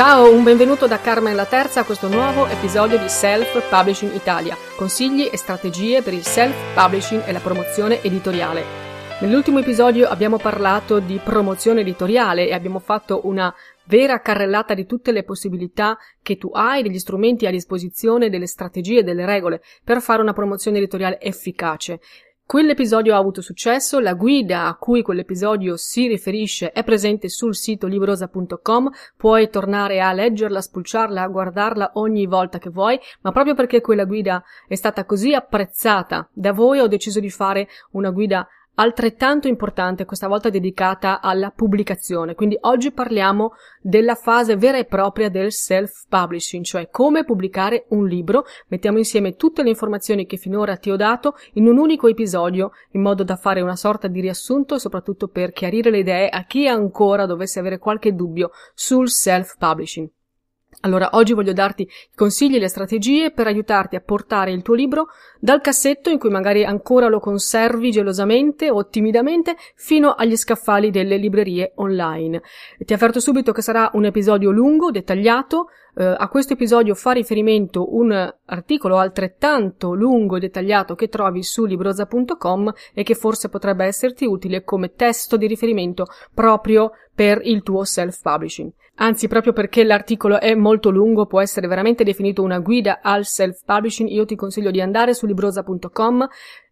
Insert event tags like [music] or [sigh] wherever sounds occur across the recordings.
Ciao, un benvenuto da Carmen la Terza a questo nuovo episodio di Self Publishing Italia, consigli e strategie per il self publishing e la promozione editoriale. Nell'ultimo episodio abbiamo parlato di promozione editoriale e abbiamo fatto una vera carrellata di tutte le possibilità che tu hai, degli strumenti a disposizione, delle strategie, delle regole per fare una promozione editoriale efficace. Quell'episodio ha avuto successo, la guida a cui quell'episodio si riferisce è presente sul sito librosa.com, puoi tornare a leggerla, spulciarla, a guardarla ogni volta che vuoi, ma proprio perché quella guida è stata così apprezzata da voi ho deciso di fare una guida altrettanto importante, questa volta dedicata alla pubblicazione. Quindi oggi parliamo della fase vera e propria del self-publishing, cioè come pubblicare un libro. Mettiamo insieme tutte le informazioni che finora ti ho dato in un unico episodio, in modo da fare una sorta di riassunto e soprattutto per chiarire le idee a chi ancora dovesse avere qualche dubbio sul self-publishing. Allora, oggi voglio darti i consigli e le strategie per aiutarti a portare il tuo libro dal cassetto in cui magari ancora lo conservi gelosamente o timidamente fino agli scaffali delle librerie online. Ti avverto subito che sarà un episodio lungo, dettagliato. Eh, a questo episodio fa riferimento un articolo altrettanto lungo e dettagliato che trovi su libroza.com e che forse potrebbe esserti utile come testo di riferimento proprio per il tuo self-publishing. Anzi, proprio perché l'articolo è molto lungo, può essere veramente definito una guida al self-publishing, io ti consiglio di andare su librosa.com,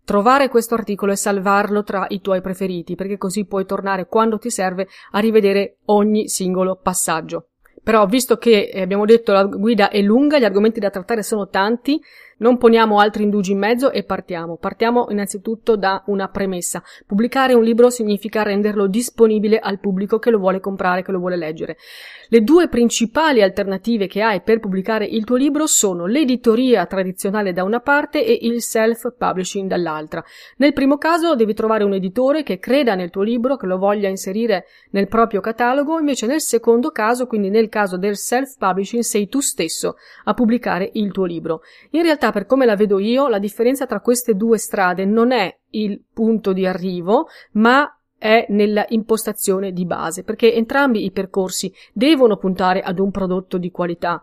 trovare questo articolo e salvarlo tra i tuoi preferiti, perché così puoi tornare quando ti serve a rivedere ogni singolo passaggio. Però, visto che eh, abbiamo detto la guida è lunga, gli argomenti da trattare sono tanti, non poniamo altri indugi in mezzo e partiamo. Partiamo innanzitutto da una premessa. Pubblicare un libro significa renderlo disponibile al pubblico che lo vuole comprare, che lo vuole leggere. Le due principali alternative che hai per pubblicare il tuo libro sono l'editoria tradizionale da una parte e il self-publishing dall'altra. Nel primo caso devi trovare un editore che creda nel tuo libro, che lo voglia inserire nel proprio catalogo, invece nel secondo caso, quindi nel caso del self-publishing, sei tu stesso a pubblicare il tuo libro. In realtà per come la vedo io, la differenza tra queste due strade non è il punto di arrivo, ma è nella impostazione di base, perché entrambi i percorsi devono puntare ad un prodotto di qualità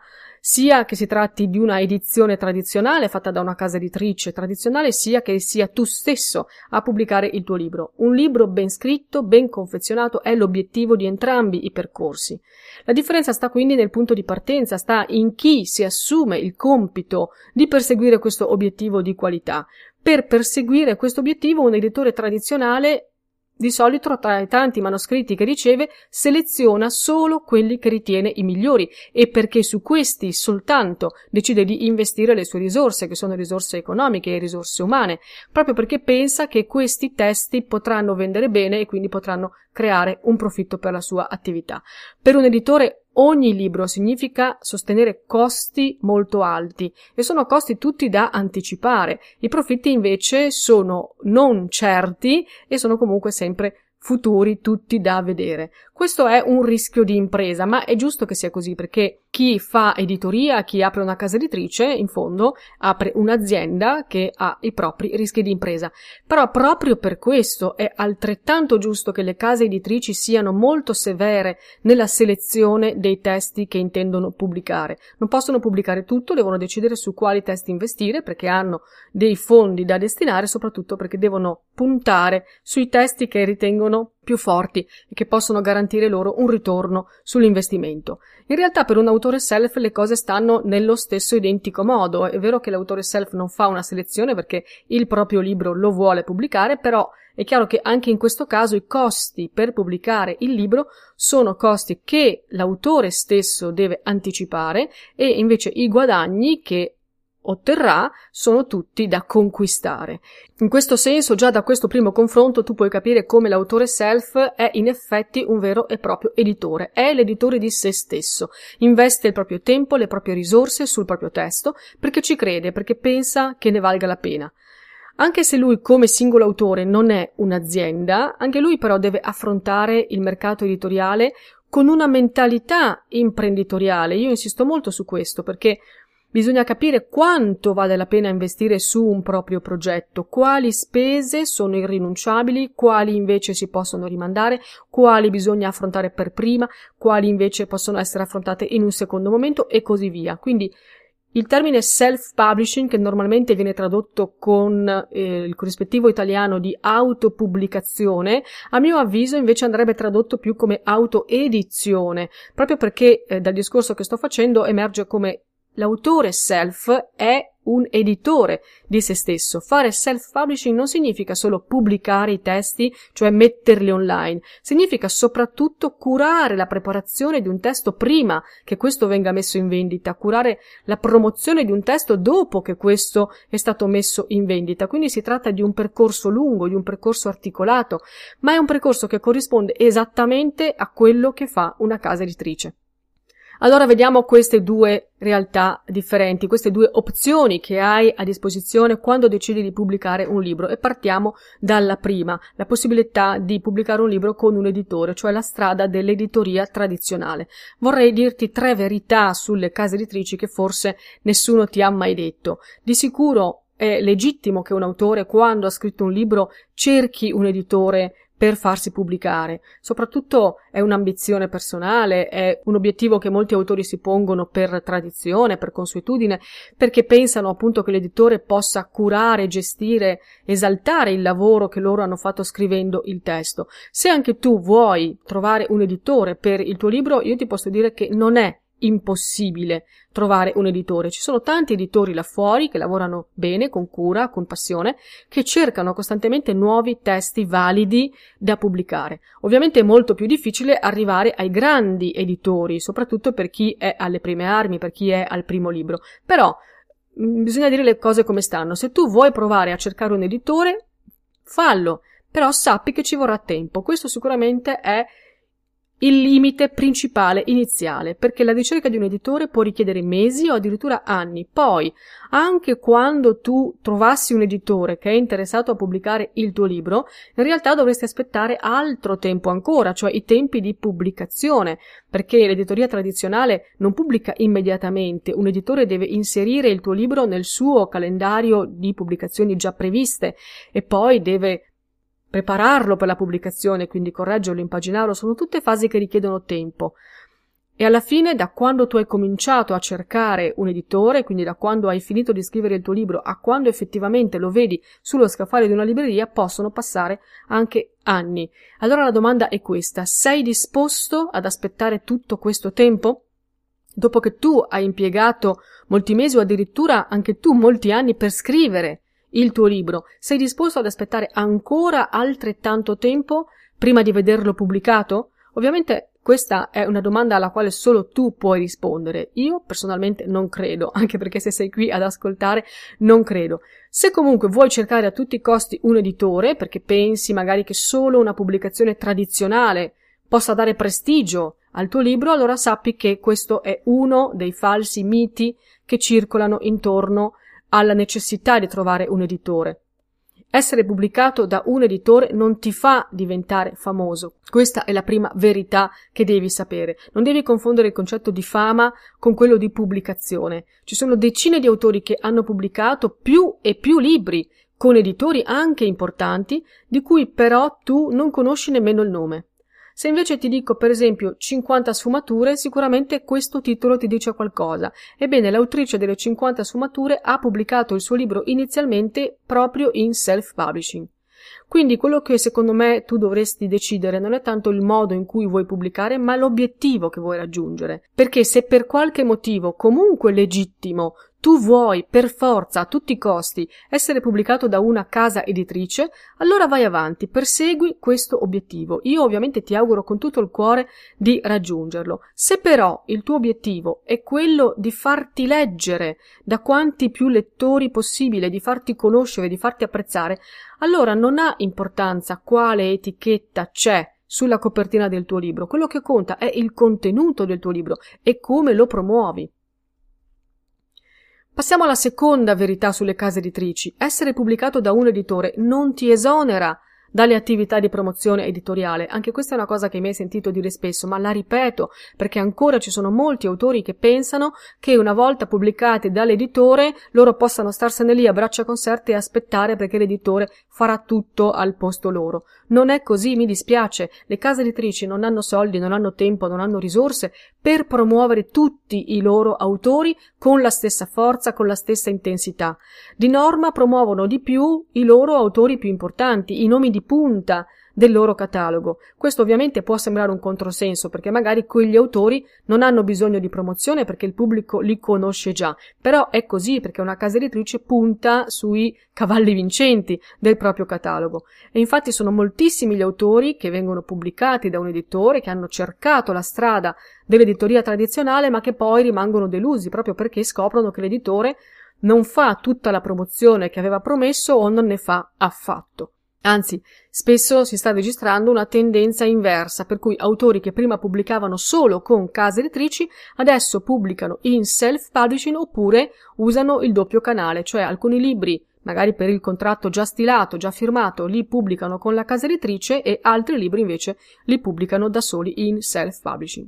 sia che si tratti di una edizione tradizionale fatta da una casa editrice tradizionale, sia che sia tu stesso a pubblicare il tuo libro. Un libro ben scritto, ben confezionato è l'obiettivo di entrambi i percorsi. La differenza sta quindi nel punto di partenza, sta in chi si assume il compito di perseguire questo obiettivo di qualità. Per perseguire questo obiettivo un editore tradizionale di solito tra i tanti manoscritti che riceve seleziona solo quelli che ritiene i migliori e perché su questi soltanto decide di investire le sue risorse, che sono risorse economiche e risorse umane, proprio perché pensa che questi testi potranno vendere bene e quindi potranno creare un profitto per la sua attività. Per un editore Ogni libro significa sostenere costi molto alti e sono costi tutti da anticipare. I profitti invece sono non certi e sono comunque sempre futuri tutti da vedere. Questo è un rischio di impresa, ma è giusto che sia così perché chi fa editoria, chi apre una casa editrice, in fondo apre un'azienda che ha i propri rischi di impresa. Però proprio per questo è altrettanto giusto che le case editrici siano molto severe nella selezione dei testi che intendono pubblicare. Non possono pubblicare tutto, devono decidere su quali testi investire perché hanno dei fondi da destinare, soprattutto perché devono puntare sui testi che ritengono più forti e che possono garantire loro un ritorno sull'investimento. In realtà per un autore self le cose stanno nello stesso identico modo. È vero che l'autore self non fa una selezione perché il proprio libro lo vuole pubblicare, però è chiaro che anche in questo caso i costi per pubblicare il libro sono costi che l'autore stesso deve anticipare e invece i guadagni che otterrà sono tutti da conquistare. In questo senso, già da questo primo confronto tu puoi capire come l'autore self è in effetti un vero e proprio editore, è l'editore di se stesso, investe il proprio tempo, le proprie risorse sul proprio testo perché ci crede, perché pensa che ne valga la pena. Anche se lui come singolo autore non è un'azienda, anche lui però deve affrontare il mercato editoriale con una mentalità imprenditoriale. Io insisto molto su questo perché Bisogna capire quanto vale la pena investire su un proprio progetto, quali spese sono irrinunciabili, quali invece si possono rimandare, quali bisogna affrontare per prima, quali invece possono essere affrontate in un secondo momento e così via. Quindi il termine self-publishing, che normalmente viene tradotto con eh, il corrispettivo italiano di autopubblicazione, a mio avviso invece andrebbe tradotto più come autoedizione, proprio perché eh, dal discorso che sto facendo emerge come L'autore self è un editore di se stesso. Fare self-publishing non significa solo pubblicare i testi, cioè metterli online, significa soprattutto curare la preparazione di un testo prima che questo venga messo in vendita, curare la promozione di un testo dopo che questo è stato messo in vendita. Quindi si tratta di un percorso lungo, di un percorso articolato, ma è un percorso che corrisponde esattamente a quello che fa una casa editrice. Allora vediamo queste due realtà differenti, queste due opzioni che hai a disposizione quando decidi di pubblicare un libro e partiamo dalla prima, la possibilità di pubblicare un libro con un editore, cioè la strada dell'editoria tradizionale. Vorrei dirti tre verità sulle case editrici che forse nessuno ti ha mai detto. Di sicuro è legittimo che un autore, quando ha scritto un libro, cerchi un editore per farsi pubblicare. Soprattutto è un'ambizione personale, è un obiettivo che molti autori si pongono per tradizione, per consuetudine, perché pensano appunto che l'editore possa curare, gestire, esaltare il lavoro che loro hanno fatto scrivendo il testo. Se anche tu vuoi trovare un editore per il tuo libro, io ti posso dire che non è impossibile trovare un editore. Ci sono tanti editori là fuori che lavorano bene, con cura, con passione, che cercano costantemente nuovi testi validi da pubblicare. Ovviamente è molto più difficile arrivare ai grandi editori, soprattutto per chi è alle prime armi, per chi è al primo libro. Però mm, bisogna dire le cose come stanno. Se tu vuoi provare a cercare un editore, fallo, però sappi che ci vorrà tempo. Questo sicuramente è il limite principale iniziale, perché la ricerca di un editore può richiedere mesi o addirittura anni. Poi, anche quando tu trovassi un editore che è interessato a pubblicare il tuo libro, in realtà dovresti aspettare altro tempo ancora, cioè i tempi di pubblicazione, perché l'editoria tradizionale non pubblica immediatamente, un editore deve inserire il tuo libro nel suo calendario di pubblicazioni già previste e poi deve prepararlo per la pubblicazione, quindi correggerlo, impaginarlo, sono tutte fasi che richiedono tempo. E alla fine, da quando tu hai cominciato a cercare un editore, quindi da quando hai finito di scrivere il tuo libro a quando effettivamente lo vedi sullo scaffale di una libreria, possono passare anche anni. Allora la domanda è questa: sei disposto ad aspettare tutto questo tempo? Dopo che tu hai impiegato molti mesi o addirittura anche tu molti anni per scrivere il tuo libro, sei disposto ad aspettare ancora altrettanto tempo prima di vederlo pubblicato? Ovviamente questa è una domanda alla quale solo tu puoi rispondere. Io personalmente non credo, [laughs] anche perché se sei qui ad ascoltare non credo. Se comunque vuoi cercare a tutti i costi un editore, perché pensi magari che solo una pubblicazione tradizionale possa dare prestigio al tuo libro, allora sappi che questo è uno dei falsi miti che circolano intorno alla necessità di trovare un editore. Essere pubblicato da un editore non ti fa diventare famoso. Questa è la prima verità che devi sapere. Non devi confondere il concetto di fama con quello di pubblicazione. Ci sono decine di autori che hanno pubblicato più e più libri con editori anche importanti, di cui però tu non conosci nemmeno il nome. Se invece ti dico, per esempio, 50 sfumature, sicuramente questo titolo ti dice qualcosa. Ebbene, l'autrice delle 50 sfumature ha pubblicato il suo libro inizialmente proprio in self-publishing. Quindi quello che secondo me tu dovresti decidere non è tanto il modo in cui vuoi pubblicare, ma l'obiettivo che vuoi raggiungere. Perché se per qualche motivo comunque legittimo tu vuoi per forza a tutti i costi essere pubblicato da una casa editrice, allora vai avanti, persegui questo obiettivo. Io ovviamente ti auguro con tutto il cuore di raggiungerlo. Se però il tuo obiettivo è quello di farti leggere da quanti più lettori possibile, di farti conoscere, di farti apprezzare, allora non ha importanza quale etichetta c'è sulla copertina del tuo libro. Quello che conta è il contenuto del tuo libro e come lo promuovi. Passiamo alla seconda verità sulle case editrici. Essere pubblicato da un editore non ti esonera dalle attività di promozione editoriale. Anche questa è una cosa che mi hai sentito dire spesso, ma la ripeto perché ancora ci sono molti autori che pensano che una volta pubblicati dall'editore loro possano starsene lì a braccia conserte e aspettare perché l'editore farà tutto al posto loro. Non è così, mi dispiace. Le case editrici non hanno soldi, non hanno tempo, non hanno risorse per promuovere tutti i loro autori con la stessa forza, con la stessa intensità. Di norma promuovono di più i loro autori più importanti, i nomi di punta del loro catalogo. Questo ovviamente può sembrare un controsenso perché magari quegli autori non hanno bisogno di promozione perché il pubblico li conosce già, però è così perché una casa editrice punta sui cavalli vincenti del proprio catalogo e infatti sono moltissimi gli autori che vengono pubblicati da un editore che hanno cercato la strada dell'editoria tradizionale ma che poi rimangono delusi proprio perché scoprono che l'editore non fa tutta la promozione che aveva promesso o non ne fa affatto. Anzi, spesso si sta registrando una tendenza inversa, per cui autori che prima pubblicavano solo con case editrici adesso pubblicano in self-publishing oppure usano il doppio canale, cioè alcuni libri magari per il contratto già stilato, già firmato, li pubblicano con la casa editrice e altri libri invece li pubblicano da soli in self-publishing.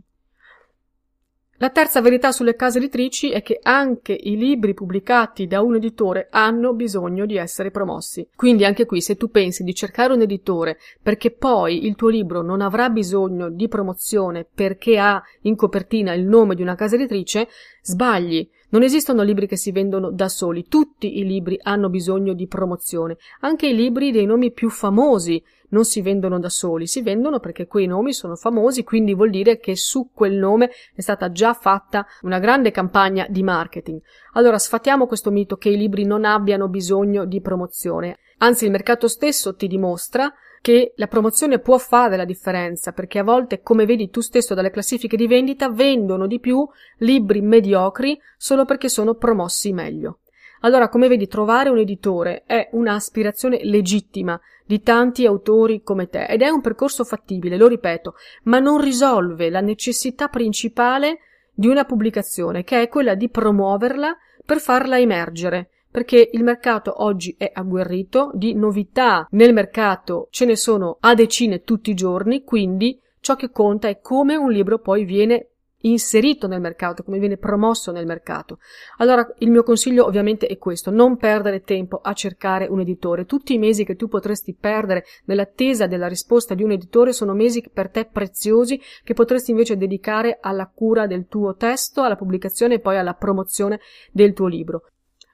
La terza verità sulle case editrici è che anche i libri pubblicati da un editore hanno bisogno di essere promossi. Quindi anche qui se tu pensi di cercare un editore perché poi il tuo libro non avrà bisogno di promozione perché ha in copertina il nome di una casa editrice, sbagli. Non esistono libri che si vendono da soli, tutti i libri hanno bisogno di promozione, anche i libri dei nomi più famosi non si vendono da soli, si vendono perché quei nomi sono famosi, quindi vuol dire che su quel nome è stata già fatta una grande campagna di marketing. Allora sfatiamo questo mito che i libri non abbiano bisogno di promozione. Anzi, il mercato stesso ti dimostra che la promozione può fare la differenza, perché a volte, come vedi tu stesso dalle classifiche di vendita, vendono di più libri mediocri solo perché sono promossi meglio. Allora, come vedi, trovare un editore è un'aspirazione legittima di tanti autori come te ed è un percorso fattibile, lo ripeto, ma non risolve la necessità principale di una pubblicazione, che è quella di promuoverla per farla emergere, perché il mercato oggi è agguerrito, di novità nel mercato ce ne sono a decine tutti i giorni, quindi ciò che conta è come un libro poi viene inserito nel mercato, come viene promosso nel mercato. Allora il mio consiglio ovviamente è questo, non perdere tempo a cercare un editore. Tutti i mesi che tu potresti perdere nell'attesa della risposta di un editore sono mesi per te preziosi che potresti invece dedicare alla cura del tuo testo, alla pubblicazione e poi alla promozione del tuo libro.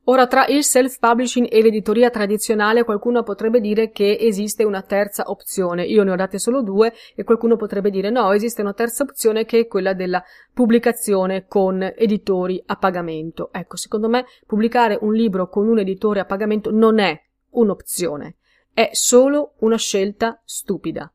Ora, tra il self-publishing e l'editoria tradizionale, qualcuno potrebbe dire che esiste una terza opzione. Io ne ho date solo due e qualcuno potrebbe dire no, esiste una terza opzione che è quella della pubblicazione con editori a pagamento. Ecco, secondo me pubblicare un libro con un editore a pagamento non è un'opzione, è solo una scelta stupida.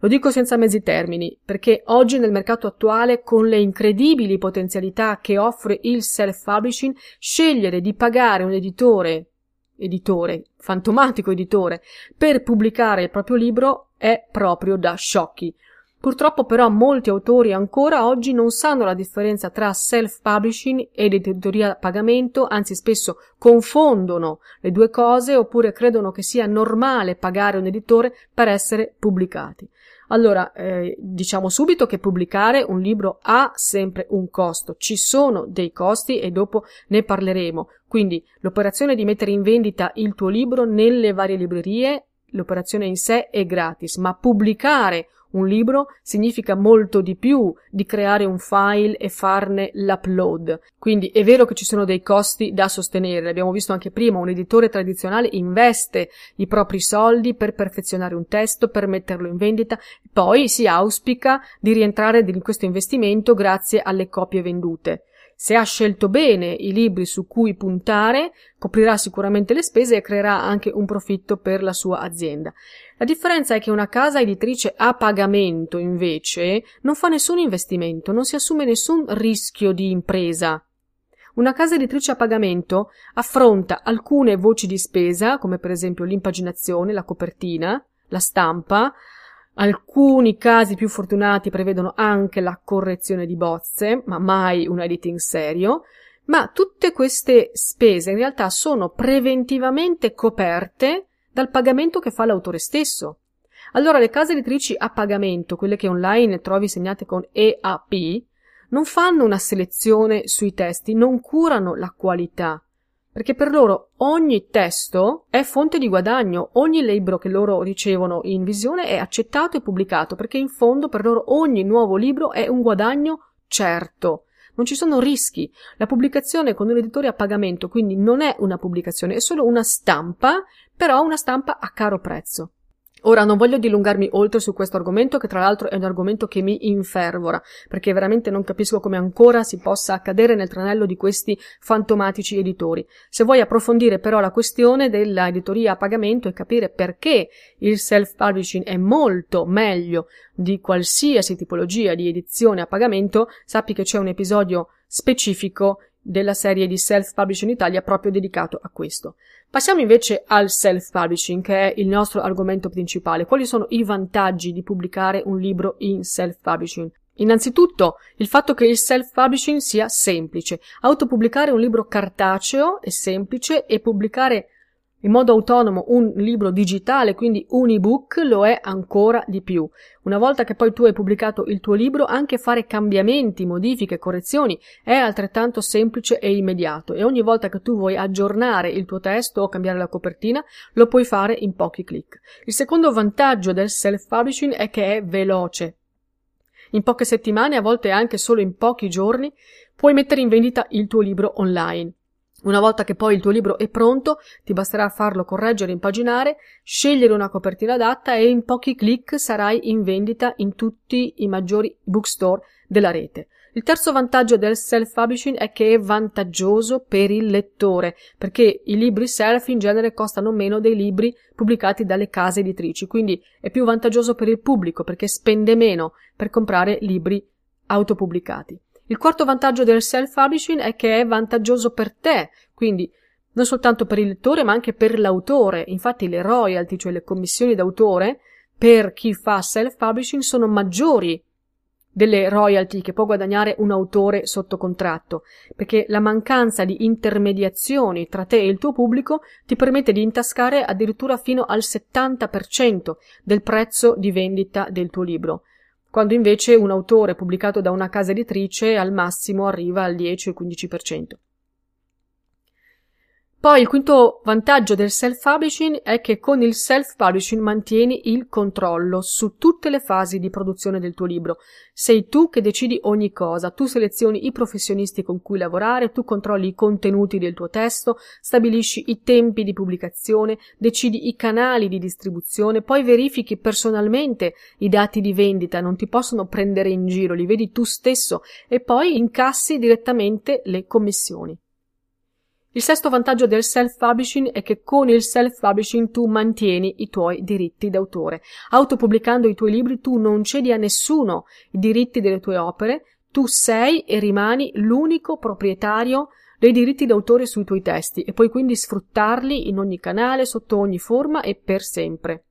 Lo dico senza mezzi termini, perché oggi nel mercato attuale, con le incredibili potenzialità che offre il self-publishing, scegliere di pagare un editore, editore, fantomatico editore, per pubblicare il proprio libro è proprio da sciocchi. Purtroppo però molti autori ancora oggi non sanno la differenza tra self-publishing ed editoria a pagamento, anzi spesso confondono le due cose oppure credono che sia normale pagare un editore per essere pubblicati. Allora, eh, diciamo subito che pubblicare un libro ha sempre un costo, ci sono dei costi e dopo ne parleremo. Quindi l'operazione di mettere in vendita il tuo libro nelle varie librerie, l'operazione in sé è gratis, ma pubblicare un libro significa molto di più di creare un file e farne l'upload. Quindi è vero che ci sono dei costi da sostenere, l'abbiamo visto anche prima, un editore tradizionale investe i propri soldi per perfezionare un testo, per metterlo in vendita, poi si auspica di rientrare in questo investimento grazie alle copie vendute. Se ha scelto bene i libri su cui puntare, coprirà sicuramente le spese e creerà anche un profitto per la sua azienda. La differenza è che una casa editrice a pagamento, invece, non fa nessun investimento, non si assume nessun rischio di impresa. Una casa editrice a pagamento affronta alcune voci di spesa, come per esempio l'impaginazione, la copertina, la stampa, Alcuni casi più fortunati prevedono anche la correzione di bozze, ma mai un editing serio, ma tutte queste spese in realtà sono preventivamente coperte dal pagamento che fa l'autore stesso. Allora le case editrici a pagamento, quelle che online trovi segnate con EAP, non fanno una selezione sui testi, non curano la qualità, perché per loro ogni testo è fonte di guadagno, ogni libro che loro ricevono in visione è accettato e pubblicato, perché in fondo per loro ogni nuovo libro è un guadagno certo. Non ci sono rischi. La pubblicazione con un editore a pagamento quindi non è una pubblicazione, è solo una stampa, però una stampa a caro prezzo. Ora non voglio dilungarmi oltre su questo argomento, che tra l'altro è un argomento che mi infervora, perché veramente non capisco come ancora si possa accadere nel tranello di questi fantomatici editori. Se vuoi approfondire però la questione della editoria a pagamento e capire perché il self-publishing è molto meglio di qualsiasi tipologia di edizione a pagamento, sappi che c'è un episodio specifico della serie di Self-Publishing Italia proprio dedicato a questo. Passiamo invece al self-publishing, che è il nostro argomento principale. Quali sono i vantaggi di pubblicare un libro in self-publishing? Innanzitutto, il fatto che il self-publishing sia semplice. Autopubblicare un libro cartaceo è semplice e pubblicare in modo autonomo un libro digitale, quindi un ebook, lo è ancora di più. Una volta che poi tu hai pubblicato il tuo libro, anche fare cambiamenti, modifiche, correzioni è altrettanto semplice e immediato e ogni volta che tu vuoi aggiornare il tuo testo o cambiare la copertina, lo puoi fare in pochi clic. Il secondo vantaggio del self-publishing è che è veloce. In poche settimane, a volte anche solo in pochi giorni, puoi mettere in vendita il tuo libro online. Una volta che poi il tuo libro è pronto, ti basterà farlo correggere impaginare, scegliere una copertina adatta e in pochi clic sarai in vendita in tutti i maggiori bookstore della rete. Il terzo vantaggio del self-publishing è che è vantaggioso per il lettore, perché i libri self in genere costano meno dei libri pubblicati dalle case editrici, quindi è più vantaggioso per il pubblico perché spende meno per comprare libri autopubblicati. Il quarto vantaggio del self-publishing è che è vantaggioso per te, quindi non soltanto per il lettore ma anche per l'autore. Infatti le royalty, cioè le commissioni d'autore, per chi fa self-publishing sono maggiori delle royalty che può guadagnare un autore sotto contratto, perché la mancanza di intermediazioni tra te e il tuo pubblico ti permette di intascare addirittura fino al 70% del prezzo di vendita del tuo libro quando invece un autore pubblicato da una casa editrice al massimo arriva al 10 o 15%. Poi il quinto vantaggio del self-publishing è che con il self-publishing mantieni il controllo su tutte le fasi di produzione del tuo libro. Sei tu che decidi ogni cosa, tu selezioni i professionisti con cui lavorare, tu controlli i contenuti del tuo testo, stabilisci i tempi di pubblicazione, decidi i canali di distribuzione, poi verifichi personalmente i dati di vendita, non ti possono prendere in giro, li vedi tu stesso e poi incassi direttamente le commissioni. Il sesto vantaggio del self-publishing è che con il self-publishing tu mantieni i tuoi diritti d'autore. Autopubblicando i tuoi libri tu non cedi a nessuno i diritti delle tue opere, tu sei e rimani l'unico proprietario dei diritti d'autore sui tuoi testi e puoi quindi sfruttarli in ogni canale, sotto ogni forma e per sempre.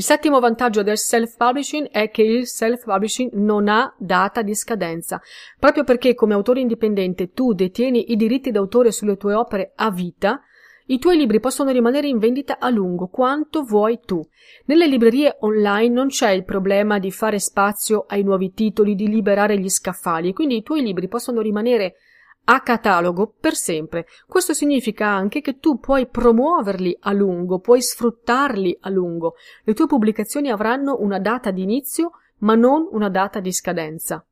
Il settimo vantaggio del self-publishing è che il self-publishing non ha data di scadenza, proprio perché come autore indipendente tu detieni i diritti d'autore sulle tue opere a vita, i tuoi libri possono rimanere in vendita a lungo, quanto vuoi tu. Nelle librerie online non c'è il problema di fare spazio ai nuovi titoli, di liberare gli scaffali, quindi i tuoi libri possono rimanere a catalogo per sempre. Questo significa anche che tu puoi promuoverli a lungo, puoi sfruttarli a lungo. Le tue pubblicazioni avranno una data di inizio, ma non una data di scadenza.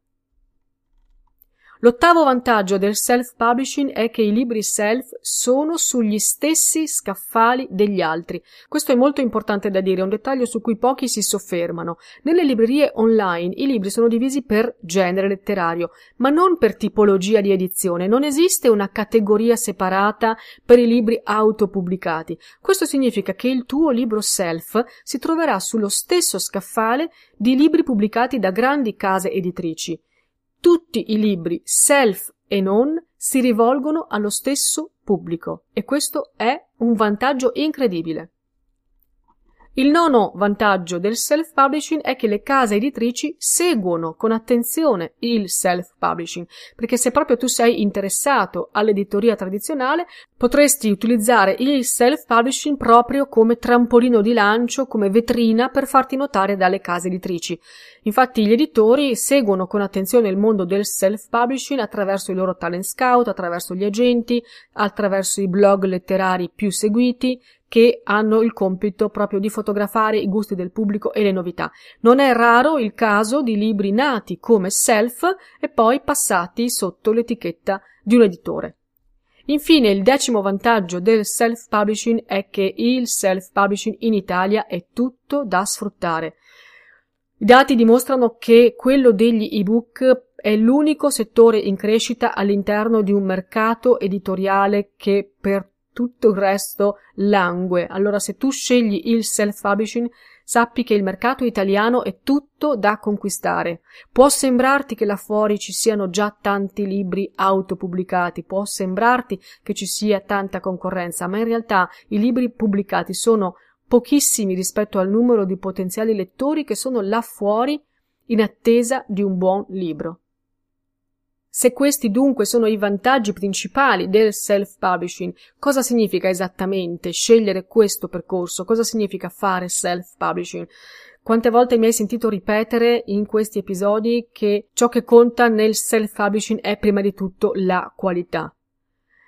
L'ottavo vantaggio del self-publishing è che i libri self sono sugli stessi scaffali degli altri. Questo è molto importante da dire, è un dettaglio su cui pochi si soffermano. Nelle librerie online i libri sono divisi per genere letterario, ma non per tipologia di edizione. Non esiste una categoria separata per i libri autopubblicati. Questo significa che il tuo libro self si troverà sullo stesso scaffale di libri pubblicati da grandi case editrici. Tutti i libri, self e non, si rivolgono allo stesso pubblico e questo è un vantaggio incredibile. Il nono vantaggio del self-publishing è che le case editrici seguono con attenzione il self-publishing, perché se proprio tu sei interessato all'editoria tradizionale, potresti utilizzare il self-publishing proprio come trampolino di lancio, come vetrina per farti notare dalle case editrici. Infatti gli editori seguono con attenzione il mondo del self-publishing attraverso i loro talent scout, attraverso gli agenti, attraverso i blog letterari più seguiti, che hanno il compito proprio di fotografare i gusti del pubblico e le novità. Non è raro il caso di libri nati come self e poi passati sotto l'etichetta di un editore. Infine, il decimo vantaggio del self-publishing è che il self-publishing in Italia è tutto da sfruttare. I dati dimostrano che quello degli ebook è l'unico settore in crescita all'interno di un mercato editoriale che per tutto il resto langue. Allora se tu scegli il self-publishing, sappi che il mercato italiano è tutto da conquistare. Può sembrarti che là fuori ci siano già tanti libri autopubblicati, può sembrarti che ci sia tanta concorrenza, ma in realtà i libri pubblicati sono pochissimi rispetto al numero di potenziali lettori che sono là fuori in attesa di un buon libro. Se questi dunque sono i vantaggi principali del self-publishing, cosa significa esattamente scegliere questo percorso? Cosa significa fare self-publishing? Quante volte mi hai sentito ripetere in questi episodi che ciò che conta nel self-publishing è prima di tutto la qualità?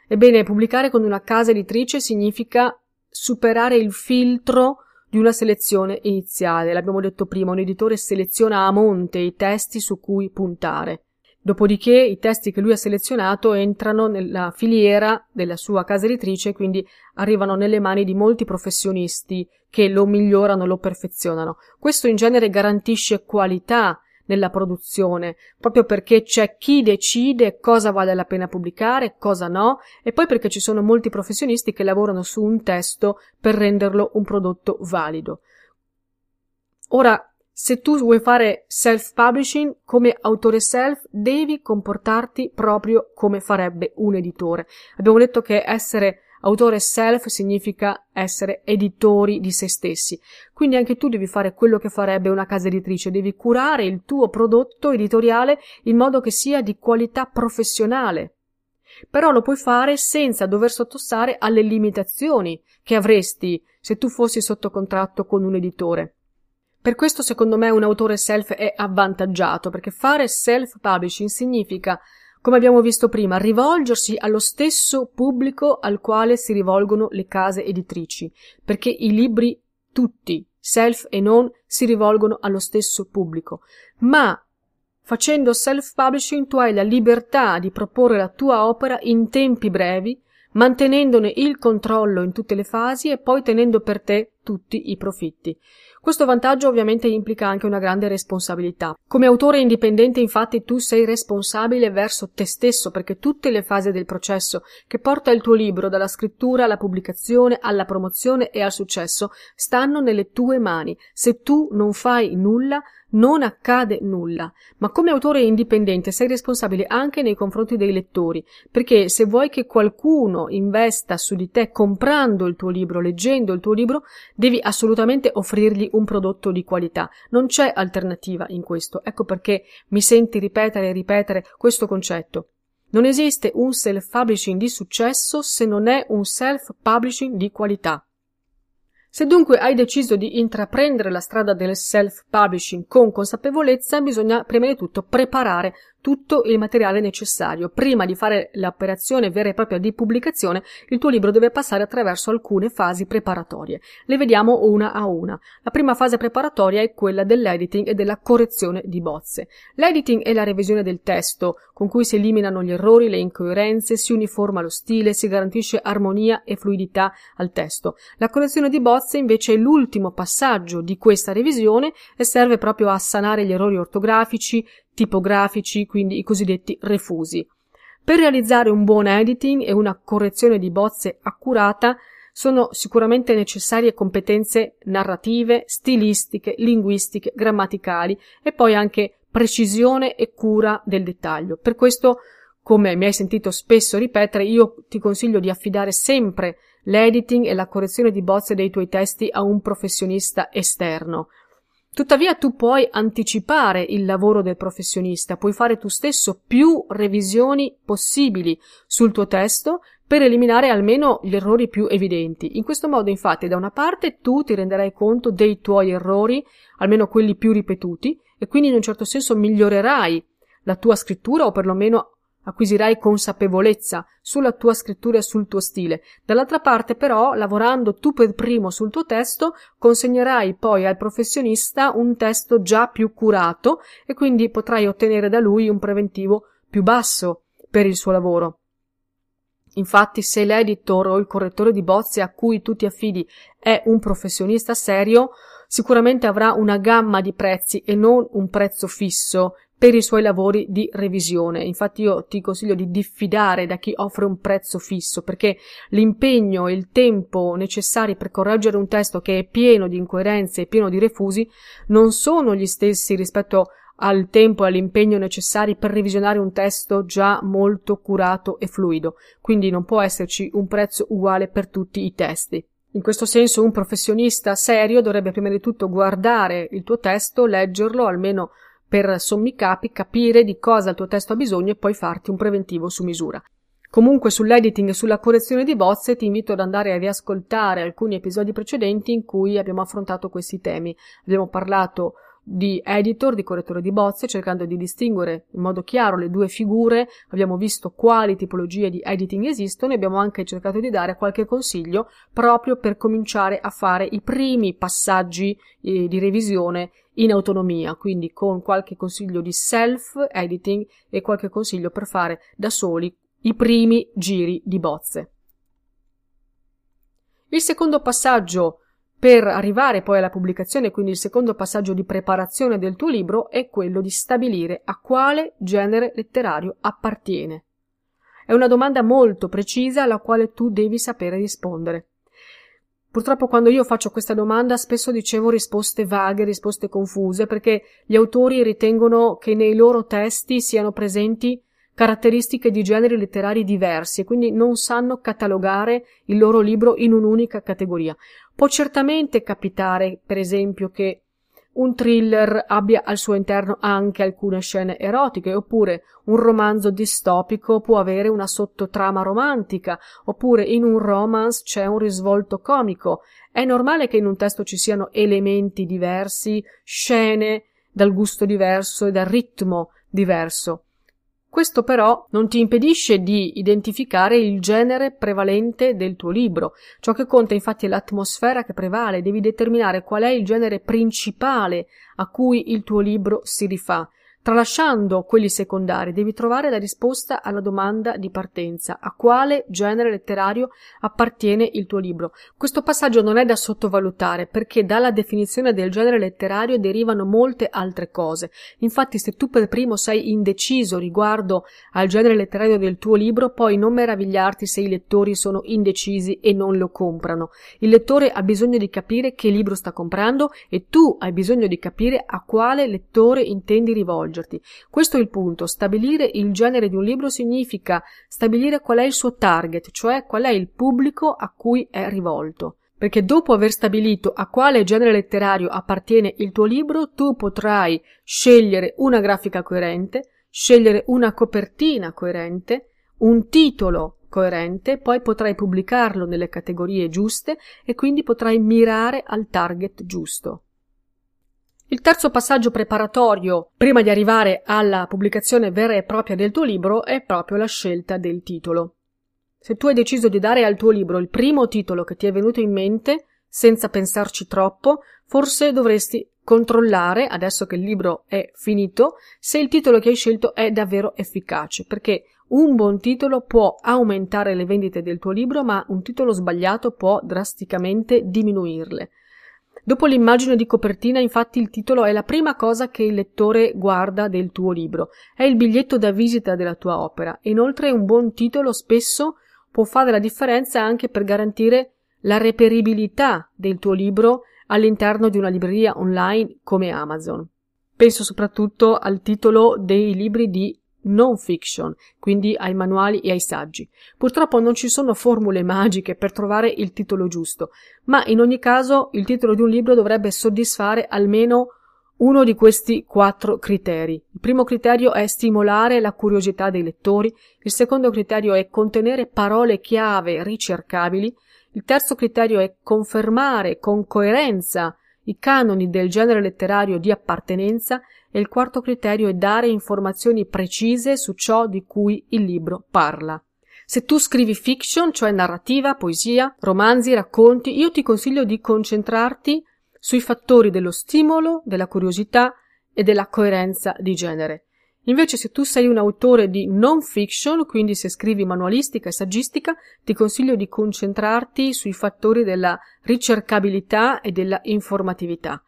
Ebbene, pubblicare con una casa editrice significa superare il filtro di una selezione iniziale. L'abbiamo detto prima, un editore seleziona a monte i testi su cui puntare. Dopodiché i testi che lui ha selezionato entrano nella filiera della sua casa editrice, quindi arrivano nelle mani di molti professionisti che lo migliorano, lo perfezionano. Questo in genere garantisce qualità nella produzione, proprio perché c'è chi decide cosa vale la pena pubblicare, cosa no, e poi perché ci sono molti professionisti che lavorano su un testo per renderlo un prodotto valido. Ora, se tu vuoi fare self-publishing come autore self, devi comportarti proprio come farebbe un editore. Abbiamo detto che essere autore self significa essere editori di se stessi. Quindi anche tu devi fare quello che farebbe una casa editrice, devi curare il tuo prodotto editoriale in modo che sia di qualità professionale. Però lo puoi fare senza dover sottostare alle limitazioni che avresti se tu fossi sotto contratto con un editore. Per questo secondo me un autore self è avvantaggiato, perché fare self-publishing significa, come abbiamo visto prima, rivolgersi allo stesso pubblico al quale si rivolgono le case editrici, perché i libri tutti, self e non, si rivolgono allo stesso pubblico. Ma facendo self-publishing tu hai la libertà di proporre la tua opera in tempi brevi, mantenendone il controllo in tutte le fasi e poi tenendo per te tutti i profitti. Questo vantaggio ovviamente implica anche una grande responsabilità. Come autore indipendente infatti tu sei responsabile verso te stesso perché tutte le fasi del processo che porta il tuo libro dalla scrittura alla pubblicazione alla promozione e al successo stanno nelle tue mani. Se tu non fai nulla non accade nulla. Ma come autore indipendente sei responsabile anche nei confronti dei lettori, perché se vuoi che qualcuno investa su di te comprando il tuo libro, leggendo il tuo libro, devi assolutamente offrirgli un prodotto di qualità. Non c'è alternativa in questo. Ecco perché mi senti ripetere e ripetere questo concetto. Non esiste un self-publishing di successo se non è un self-publishing di qualità. Se dunque hai deciso di intraprendere la strada del self-publishing con consapevolezza, bisogna prima di tutto preparare tutto il materiale necessario. Prima di fare l'operazione vera e propria di pubblicazione, il tuo libro deve passare attraverso alcune fasi preparatorie. Le vediamo una a una. La prima fase preparatoria è quella dell'editing e della correzione di bozze. L'editing è la revisione del testo, con cui si eliminano gli errori, le incoerenze, si uniforma lo stile, si garantisce armonia e fluidità al testo. La correzione di bozze invece è l'ultimo passaggio di questa revisione e serve proprio a sanare gli errori ortografici, tipografici, quindi i cosiddetti refusi. Per realizzare un buon editing e una correzione di bozze accurata sono sicuramente necessarie competenze narrative, stilistiche, linguistiche, grammaticali e poi anche precisione e cura del dettaglio. Per questo, come mi hai sentito spesso ripetere, io ti consiglio di affidare sempre l'editing e la correzione di bozze dei tuoi testi a un professionista esterno. Tuttavia tu puoi anticipare il lavoro del professionista, puoi fare tu stesso più revisioni possibili sul tuo testo per eliminare almeno gli errori più evidenti. In questo modo, infatti, da una parte tu ti renderai conto dei tuoi errori, almeno quelli più ripetuti, e quindi in un certo senso migliorerai la tua scrittura o perlomeno acquisirai consapevolezza sulla tua scrittura e sul tuo stile. Dall'altra parte, però, lavorando tu per primo sul tuo testo, consegnerai poi al professionista un testo già più curato e quindi potrai ottenere da lui un preventivo più basso per il suo lavoro. Infatti, se l'editor o il correttore di bozze a cui tu ti affidi è un professionista serio, sicuramente avrà una gamma di prezzi e non un prezzo fisso per i suoi lavori di revisione. Infatti io ti consiglio di diffidare da chi offre un prezzo fisso perché l'impegno e il tempo necessari per correggere un testo che è pieno di incoerenze e pieno di refusi non sono gli stessi rispetto al tempo e all'impegno necessari per revisionare un testo già molto curato e fluido. Quindi non può esserci un prezzo uguale per tutti i testi. In questo senso un professionista serio dovrebbe prima di tutto guardare il tuo testo, leggerlo almeno per sommi capi capire di cosa il tuo testo ha bisogno e poi farti un preventivo su misura. Comunque sull'editing e sulla correzione di bozze ti invito ad andare a riascoltare alcuni episodi precedenti in cui abbiamo affrontato questi temi. Abbiamo parlato di editor, di correttore di bozze, cercando di distinguere in modo chiaro le due figure, abbiamo visto quali tipologie di editing esistono e abbiamo anche cercato di dare qualche consiglio proprio per cominciare a fare i primi passaggi eh, di revisione in autonomia, quindi con qualche consiglio di self-editing e qualche consiglio per fare da soli i primi giri di bozze. Il secondo passaggio per arrivare poi alla pubblicazione, quindi il secondo passaggio di preparazione del tuo libro, è quello di stabilire a quale genere letterario appartiene. È una domanda molto precisa alla quale tu devi sapere rispondere. Purtroppo quando io faccio questa domanda spesso dicevo risposte vaghe, risposte confuse, perché gli autori ritengono che nei loro testi siano presenti caratteristiche di generi letterari diversi e quindi non sanno catalogare il loro libro in un'unica categoria. Può certamente capitare, per esempio, che un thriller abbia al suo interno anche alcune scene erotiche, oppure un romanzo distopico può avere una sottotrama romantica, oppure in un romance c'è un risvolto comico. È normale che in un testo ci siano elementi diversi, scene dal gusto diverso e dal ritmo diverso. Questo però non ti impedisce di identificare il genere prevalente del tuo libro. Ciò che conta infatti è l'atmosfera che prevale, devi determinare qual è il genere principale a cui il tuo libro si rifà. Tralasciando quelli secondari, devi trovare la risposta alla domanda di partenza. A quale genere letterario appartiene il tuo libro? Questo passaggio non è da sottovalutare perché dalla definizione del genere letterario derivano molte altre cose. Infatti, se tu per primo sei indeciso riguardo al genere letterario del tuo libro, poi non meravigliarti se i lettori sono indecisi e non lo comprano. Il lettore ha bisogno di capire che libro sta comprando e tu hai bisogno di capire a quale lettore intendi rivolgerti rivolgerti. Questo è il punto. Stabilire il genere di un libro significa stabilire qual è il suo target, cioè qual è il pubblico a cui è rivolto. Perché dopo aver stabilito a quale genere letterario appartiene il tuo libro, tu potrai scegliere una grafica coerente, scegliere una copertina coerente, un titolo coerente, poi potrai pubblicarlo nelle categorie giuste e quindi potrai mirare al target giusto. Il terzo passaggio preparatorio prima di arrivare alla pubblicazione vera e propria del tuo libro è proprio la scelta del titolo. Se tu hai deciso di dare al tuo libro il primo titolo che ti è venuto in mente, senza pensarci troppo, forse dovresti controllare, adesso che il libro è finito, se il titolo che hai scelto è davvero efficace, perché un buon titolo può aumentare le vendite del tuo libro, ma un titolo sbagliato può drasticamente diminuirle. Dopo l'immagine di copertina, infatti, il titolo è la prima cosa che il lettore guarda del tuo libro, è il biglietto da visita della tua opera. Inoltre, un buon titolo spesso può fare la differenza anche per garantire la reperibilità del tuo libro all'interno di una libreria online come Amazon. Penso soprattutto al titolo dei libri di non fiction, quindi ai manuali e ai saggi. Purtroppo non ci sono formule magiche per trovare il titolo giusto, ma in ogni caso il titolo di un libro dovrebbe soddisfare almeno uno di questi quattro criteri. Il primo criterio è stimolare la curiosità dei lettori, il secondo criterio è contenere parole chiave ricercabili, il terzo criterio è confermare con coerenza i canoni del genere letterario di appartenenza e il quarto criterio è dare informazioni precise su ciò di cui il libro parla. Se tu scrivi fiction, cioè narrativa, poesia, romanzi, racconti, io ti consiglio di concentrarti sui fattori dello stimolo, della curiosità e della coerenza di genere. Invece se tu sei un autore di non fiction, quindi se scrivi manualistica e saggistica, ti consiglio di concentrarti sui fattori della ricercabilità e della informatività.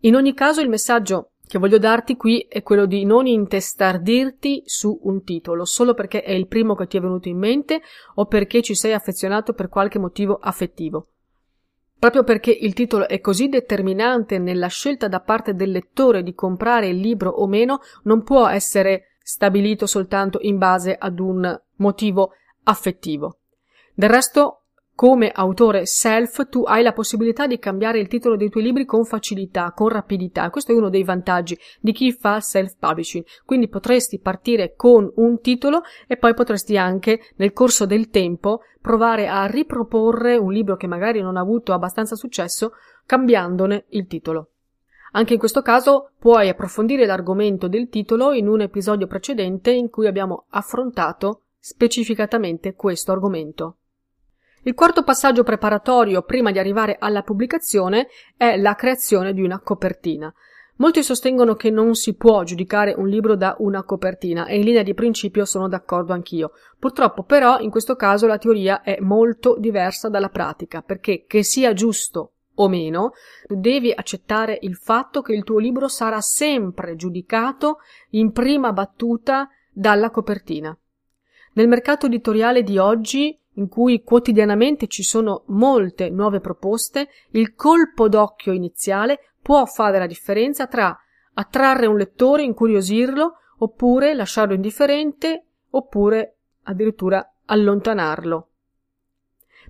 In ogni caso il messaggio che voglio darti qui è quello di non intestardirti su un titolo solo perché è il primo che ti è venuto in mente o perché ci sei affezionato per qualche motivo affettivo. Proprio perché il titolo è così determinante nella scelta da parte del lettore di comprare il libro o meno, non può essere stabilito soltanto in base ad un motivo affettivo. Del resto, come autore self tu hai la possibilità di cambiare il titolo dei tuoi libri con facilità, con rapidità. Questo è uno dei vantaggi di chi fa self publishing. Quindi potresti partire con un titolo e poi potresti anche nel corso del tempo provare a riproporre un libro che magari non ha avuto abbastanza successo cambiandone il titolo. Anche in questo caso puoi approfondire l'argomento del titolo in un episodio precedente in cui abbiamo affrontato specificatamente questo argomento. Il quarto passaggio preparatorio prima di arrivare alla pubblicazione è la creazione di una copertina. Molti sostengono che non si può giudicare un libro da una copertina e in linea di principio sono d'accordo anch'io. Purtroppo però in questo caso la teoria è molto diversa dalla pratica perché che sia giusto o meno, devi accettare il fatto che il tuo libro sarà sempre giudicato in prima battuta dalla copertina. Nel mercato editoriale di oggi in cui quotidianamente ci sono molte nuove proposte, il colpo d'occhio iniziale può fare la differenza tra attrarre un lettore, incuriosirlo, oppure lasciarlo indifferente, oppure addirittura allontanarlo.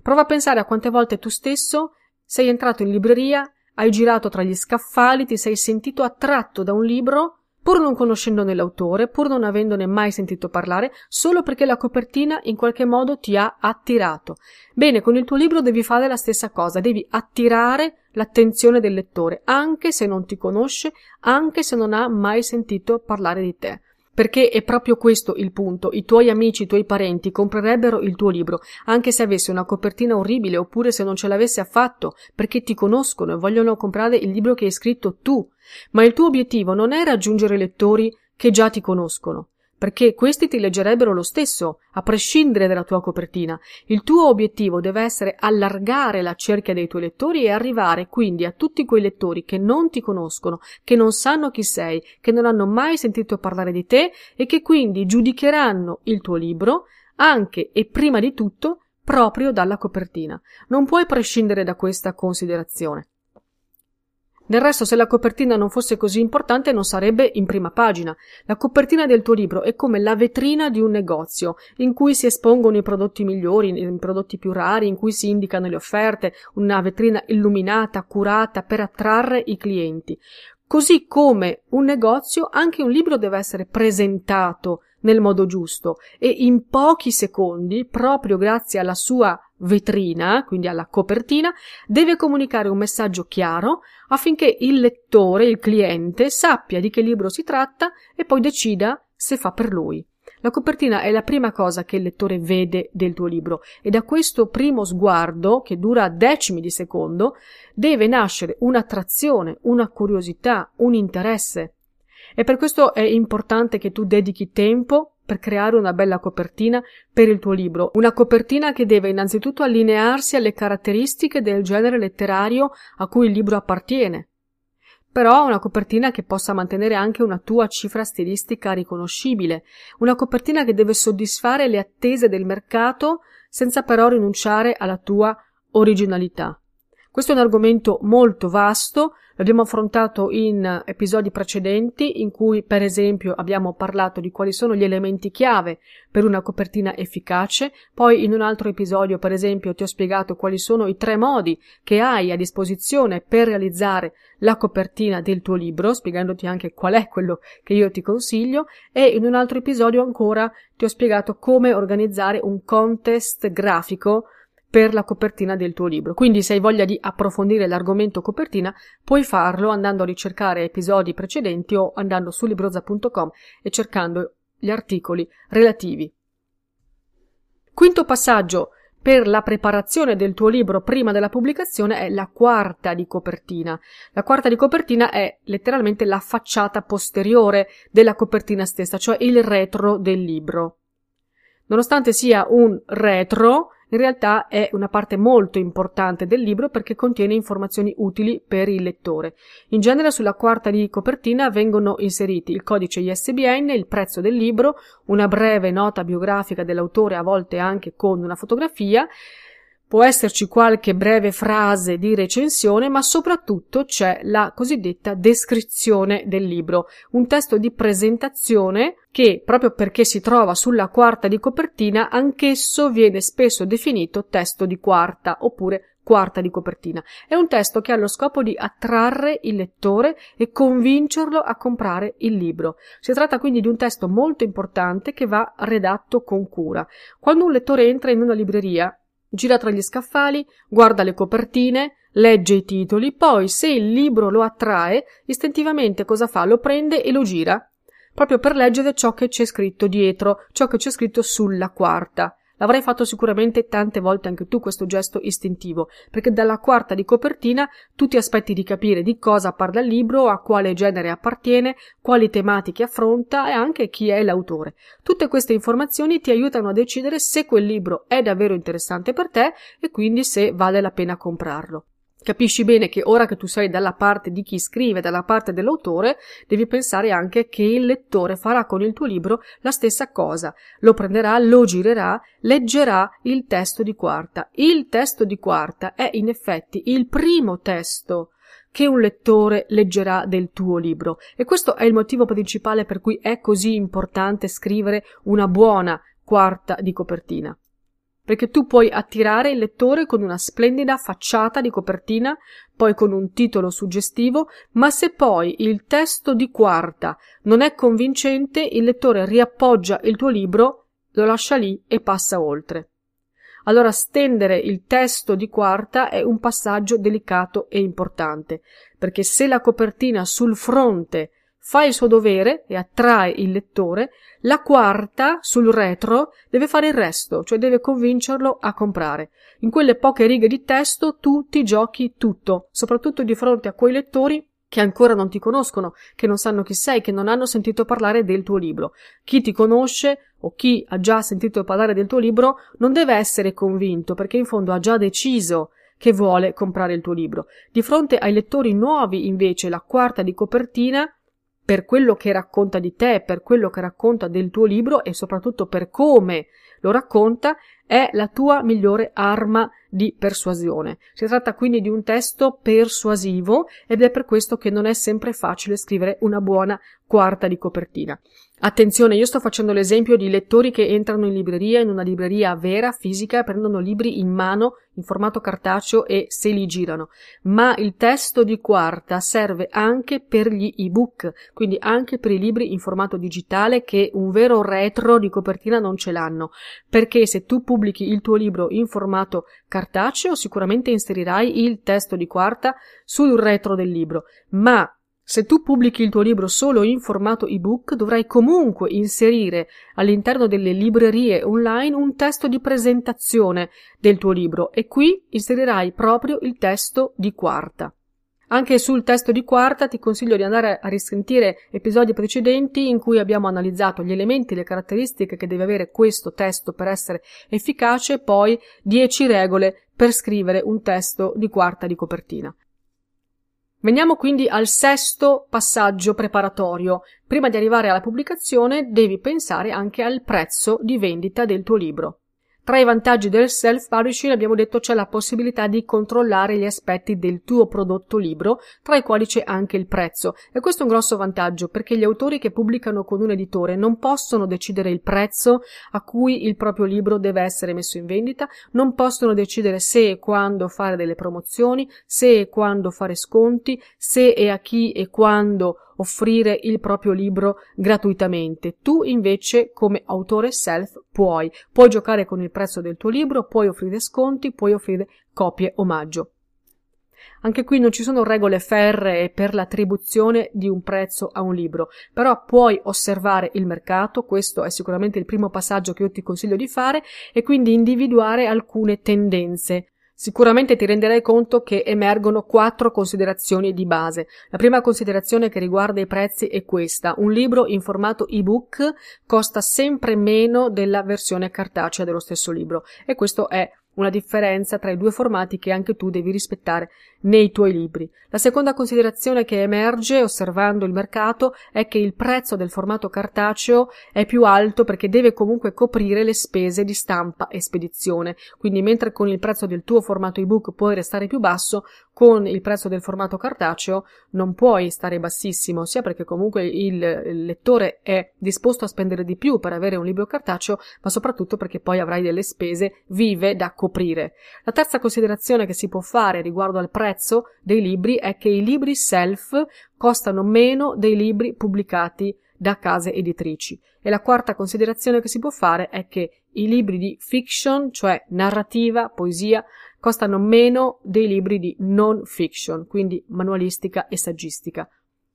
Prova a pensare a quante volte tu stesso sei entrato in libreria, hai girato tra gli scaffali, ti sei sentito attratto da un libro pur non conoscendone l'autore, pur non avendone mai sentito parlare, solo perché la copertina in qualche modo ti ha attirato. Bene, con il tuo libro devi fare la stessa cosa, devi attirare l'attenzione del lettore, anche se non ti conosce, anche se non ha mai sentito parlare di te. Perché è proprio questo il punto. I tuoi amici, i tuoi parenti comprerebbero il tuo libro, anche se avesse una copertina orribile oppure se non ce l'avesse affatto, perché ti conoscono e vogliono comprare il libro che hai scritto tu. Ma il tuo obiettivo non è raggiungere lettori che già ti conoscono perché questi ti leggerebbero lo stesso, a prescindere dalla tua copertina. Il tuo obiettivo deve essere allargare la cerchia dei tuoi lettori e arrivare quindi a tutti quei lettori che non ti conoscono, che non sanno chi sei, che non hanno mai sentito parlare di te e che quindi giudicheranno il tuo libro anche e prima di tutto proprio dalla copertina. Non puoi prescindere da questa considerazione. Del resto, se la copertina non fosse così importante, non sarebbe in prima pagina. La copertina del tuo libro è come la vetrina di un negozio, in cui si espongono i prodotti migliori, i prodotti più rari, in cui si indicano le offerte, una vetrina illuminata, curata per attrarre i clienti. Così come un negozio, anche un libro deve essere presentato nel modo giusto e in pochi secondi, proprio grazie alla sua vetrina, quindi alla copertina, deve comunicare un messaggio chiaro affinché il lettore, il cliente, sappia di che libro si tratta e poi decida se fa per lui. La copertina è la prima cosa che il lettore vede del tuo libro e da questo primo sguardo, che dura decimi di secondo, deve nascere un'attrazione, una curiosità, un interesse. E per questo è importante che tu dedichi tempo per creare una bella copertina per il tuo libro, una copertina che deve innanzitutto allinearsi alle caratteristiche del genere letterario a cui il libro appartiene. Però una copertina che possa mantenere anche una tua cifra stilistica riconoscibile, una copertina che deve soddisfare le attese del mercato senza però rinunciare alla tua originalità. Questo è un argomento molto vasto, l'abbiamo affrontato in episodi precedenti in cui per esempio abbiamo parlato di quali sono gli elementi chiave per una copertina efficace, poi in un altro episodio per esempio ti ho spiegato quali sono i tre modi che hai a disposizione per realizzare la copertina del tuo libro, spiegandoti anche qual è quello che io ti consiglio. E in un altro episodio ancora ti ho spiegato come organizzare un contest grafico per la copertina del tuo libro. Quindi se hai voglia di approfondire l'argomento copertina, puoi farlo andando a ricercare episodi precedenti o andando su libroza.com e cercando gli articoli relativi. Quinto passaggio per la preparazione del tuo libro prima della pubblicazione è la quarta di copertina. La quarta di copertina è letteralmente la facciata posteriore della copertina stessa, cioè il retro del libro. Nonostante sia un retro, in realtà è una parte molto importante del libro perché contiene informazioni utili per il lettore. In genere sulla quarta di copertina vengono inseriti il codice ISBN, il prezzo del libro, una breve nota biografica dell'autore, a volte anche con una fotografia, Può esserci qualche breve frase di recensione, ma soprattutto c'è la cosiddetta descrizione del libro, un testo di presentazione che, proprio perché si trova sulla quarta di copertina, anch'esso viene spesso definito testo di quarta oppure quarta di copertina. È un testo che ha lo scopo di attrarre il lettore e convincerlo a comprare il libro. Si tratta quindi di un testo molto importante che va redatto con cura. Quando un lettore entra in una libreria, gira tra gli scaffali, guarda le copertine, legge i titoli, poi se il libro lo attrae, istintivamente cosa fa? Lo prende e lo gira, proprio per leggere ciò che c'è scritto dietro, ciò che c'è scritto sulla quarta. L'avrai fatto sicuramente tante volte anche tu questo gesto istintivo, perché dalla quarta di copertina tu ti aspetti di capire di cosa parla il libro, a quale genere appartiene, quali tematiche affronta e anche chi è l'autore. Tutte queste informazioni ti aiutano a decidere se quel libro è davvero interessante per te e quindi se vale la pena comprarlo. Capisci bene che ora che tu sei dalla parte di chi scrive, dalla parte dell'autore, devi pensare anche che il lettore farà con il tuo libro la stessa cosa. Lo prenderà, lo girerà, leggerà il testo di quarta. Il testo di quarta è in effetti il primo testo che un lettore leggerà del tuo libro. E questo è il motivo principale per cui è così importante scrivere una buona quarta di copertina perché tu puoi attirare il lettore con una splendida facciata di copertina, poi con un titolo suggestivo, ma se poi il testo di quarta non è convincente, il lettore riappoggia il tuo libro, lo lascia lì e passa oltre. Allora stendere il testo di quarta è un passaggio delicato e importante, perché se la copertina sul fronte fa il suo dovere e attrae il lettore, la quarta, sul retro, deve fare il resto, cioè deve convincerlo a comprare. In quelle poche righe di testo tu ti giochi tutto, soprattutto di fronte a quei lettori che ancora non ti conoscono, che non sanno chi sei, che non hanno sentito parlare del tuo libro. Chi ti conosce o chi ha già sentito parlare del tuo libro non deve essere convinto perché in fondo ha già deciso che vuole comprare il tuo libro. Di fronte ai lettori nuovi, invece, la quarta di copertina per quello che racconta di te, per quello che racconta del tuo libro e soprattutto per come lo racconta, è la tua migliore arma di persuasione. Si tratta quindi di un testo persuasivo ed è per questo che non è sempre facile scrivere una buona quarta di copertina. Attenzione, io sto facendo l'esempio di lettori che entrano in libreria, in una libreria vera, fisica, prendono libri in mano in formato cartaceo e se li girano. Ma il testo di quarta serve anche per gli ebook, quindi anche per i libri in formato digitale che un vero retro di copertina non ce l'hanno. Perché se tu pubblichi il tuo libro in formato cartaceo, sicuramente inserirai il testo di quarta sul retro del libro, ma se tu pubblichi il tuo libro solo in formato ebook, dovrai comunque inserire all'interno delle librerie online un testo di presentazione del tuo libro e qui inserirai proprio il testo di quarta. Anche sul testo di quarta ti consiglio di andare a risentire episodi precedenti in cui abbiamo analizzato gli elementi, le caratteristiche che deve avere questo testo per essere efficace, poi 10 regole per scrivere un testo di quarta di copertina. Veniamo quindi al sesto passaggio preparatorio. Prima di arrivare alla pubblicazione devi pensare anche al prezzo di vendita del tuo libro. Tra i vantaggi del self-publishing abbiamo detto c'è la possibilità di controllare gli aspetti del tuo prodotto libro, tra i quali c'è anche il prezzo. E questo è un grosso vantaggio perché gli autori che pubblicano con un editore non possono decidere il prezzo a cui il proprio libro deve essere messo in vendita, non possono decidere se e quando fare delle promozioni, se e quando fare sconti, se e a chi e quando offrire il proprio libro gratuitamente. Tu invece, come autore self, puoi. Puoi giocare con il prezzo del tuo libro, puoi offrire sconti, puoi offrire copie omaggio. Anche qui non ci sono regole ferree per l'attribuzione di un prezzo a un libro, però puoi osservare il mercato, questo è sicuramente il primo passaggio che io ti consiglio di fare, e quindi individuare alcune tendenze. Sicuramente ti renderai conto che emergono quattro considerazioni di base. La prima considerazione che riguarda i prezzi è questa. Un libro in formato ebook costa sempre meno della versione cartacea dello stesso libro e questo è una differenza tra i due formati che anche tu devi rispettare nei tuoi libri. La seconda considerazione che emerge osservando il mercato è che il prezzo del formato cartaceo è più alto perché deve comunque coprire le spese di stampa e spedizione. Quindi mentre con il prezzo del tuo formato ebook puoi restare più basso, con il prezzo del formato cartaceo non puoi stare bassissimo, sia perché comunque il lettore è disposto a spendere di più per avere un libro cartaceo, ma soprattutto perché poi avrai delle spese vive da coprire. La terza considerazione che si può fare riguardo al prezzo dei libri è che i libri self costano meno dei libri pubblicati da case editrici. E la quarta considerazione che si può fare è che i libri di fiction, cioè narrativa, poesia, costano meno dei libri di non fiction, quindi manualistica e saggistica.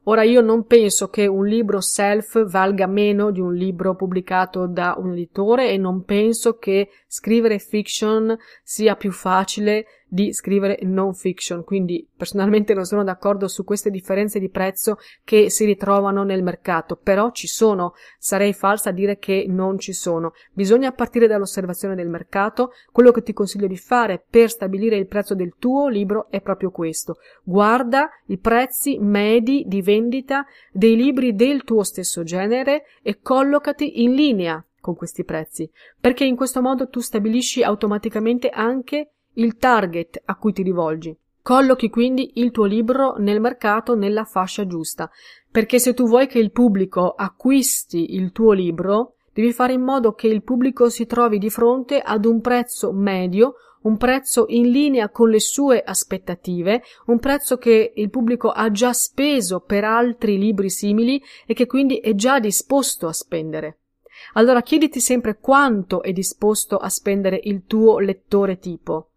Ora io non penso che un libro self valga meno di un libro pubblicato da un editore e non penso che scrivere fiction sia più facile di scrivere non fiction, quindi personalmente non sono d'accordo su queste differenze di prezzo che si ritrovano nel mercato, però ci sono, sarei falsa a dire che non ci sono. Bisogna partire dall'osservazione del mercato, quello che ti consiglio di fare per stabilire il prezzo del tuo libro è proprio questo. Guarda i prezzi medi di vendita dei libri del tuo stesso genere e collocati in linea con questi prezzi, perché in questo modo tu stabilisci automaticamente anche il target a cui ti rivolgi. Collochi quindi il tuo libro nel mercato nella fascia giusta, perché se tu vuoi che il pubblico acquisti il tuo libro, devi fare in modo che il pubblico si trovi di fronte ad un prezzo medio, un prezzo in linea con le sue aspettative, un prezzo che il pubblico ha già speso per altri libri simili e che quindi è già disposto a spendere. Allora chiediti sempre quanto è disposto a spendere il tuo lettore tipo.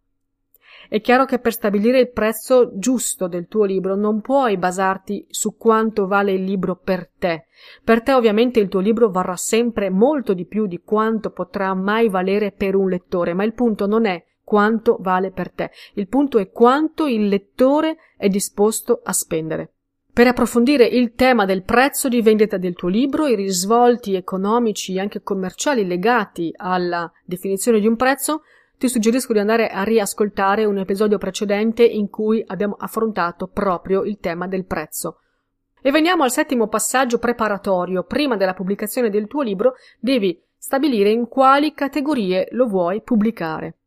È chiaro che per stabilire il prezzo giusto del tuo libro non puoi basarti su quanto vale il libro per te. Per te ovviamente il tuo libro varrà sempre molto di più di quanto potrà mai valere per un lettore, ma il punto non è quanto vale per te, il punto è quanto il lettore è disposto a spendere. per approfondire il tema del prezzo di vendita del tuo libro, i risvolti economici e anche commerciali legati alla definizione di un prezzo, ti suggerisco di andare a riascoltare un episodio precedente in cui abbiamo affrontato proprio il tema del prezzo. E veniamo al settimo passaggio preparatorio. Prima della pubblicazione del tuo libro devi stabilire in quali categorie lo vuoi pubblicare.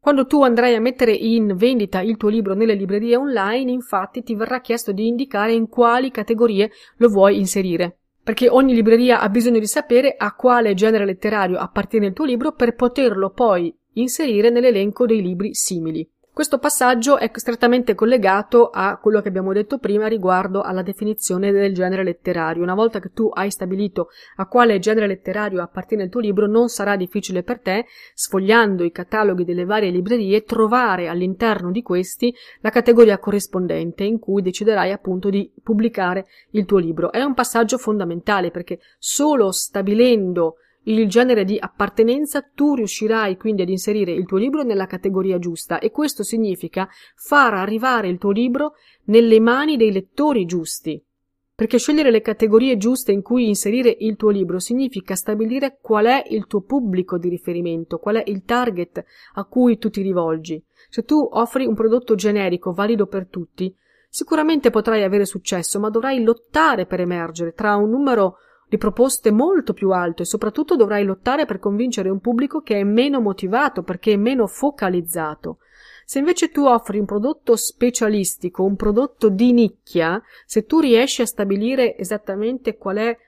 Quando tu andrai a mettere in vendita il tuo libro nelle librerie online, infatti ti verrà chiesto di indicare in quali categorie lo vuoi inserire. Perché ogni libreria ha bisogno di sapere a quale genere letterario appartiene il tuo libro per poterlo poi inserire nell'elenco dei libri simili. Questo passaggio è strettamente collegato a quello che abbiamo detto prima riguardo alla definizione del genere letterario. Una volta che tu hai stabilito a quale genere letterario appartiene il tuo libro, non sarà difficile per te, sfogliando i cataloghi delle varie librerie, trovare all'interno di questi la categoria corrispondente in cui deciderai appunto di pubblicare il tuo libro. È un passaggio fondamentale perché solo stabilendo il genere di appartenenza, tu riuscirai quindi ad inserire il tuo libro nella categoria giusta e questo significa far arrivare il tuo libro nelle mani dei lettori giusti. Perché scegliere le categorie giuste in cui inserire il tuo libro significa stabilire qual è il tuo pubblico di riferimento, qual è il target a cui tu ti rivolgi. Se tu offri un prodotto generico valido per tutti, sicuramente potrai avere successo, ma dovrai lottare per emergere tra un numero di proposte molto più alto e soprattutto dovrai lottare per convincere un pubblico che è meno motivato perché è meno focalizzato. Se invece tu offri un prodotto specialistico, un prodotto di nicchia, se tu riesci a stabilire esattamente qual è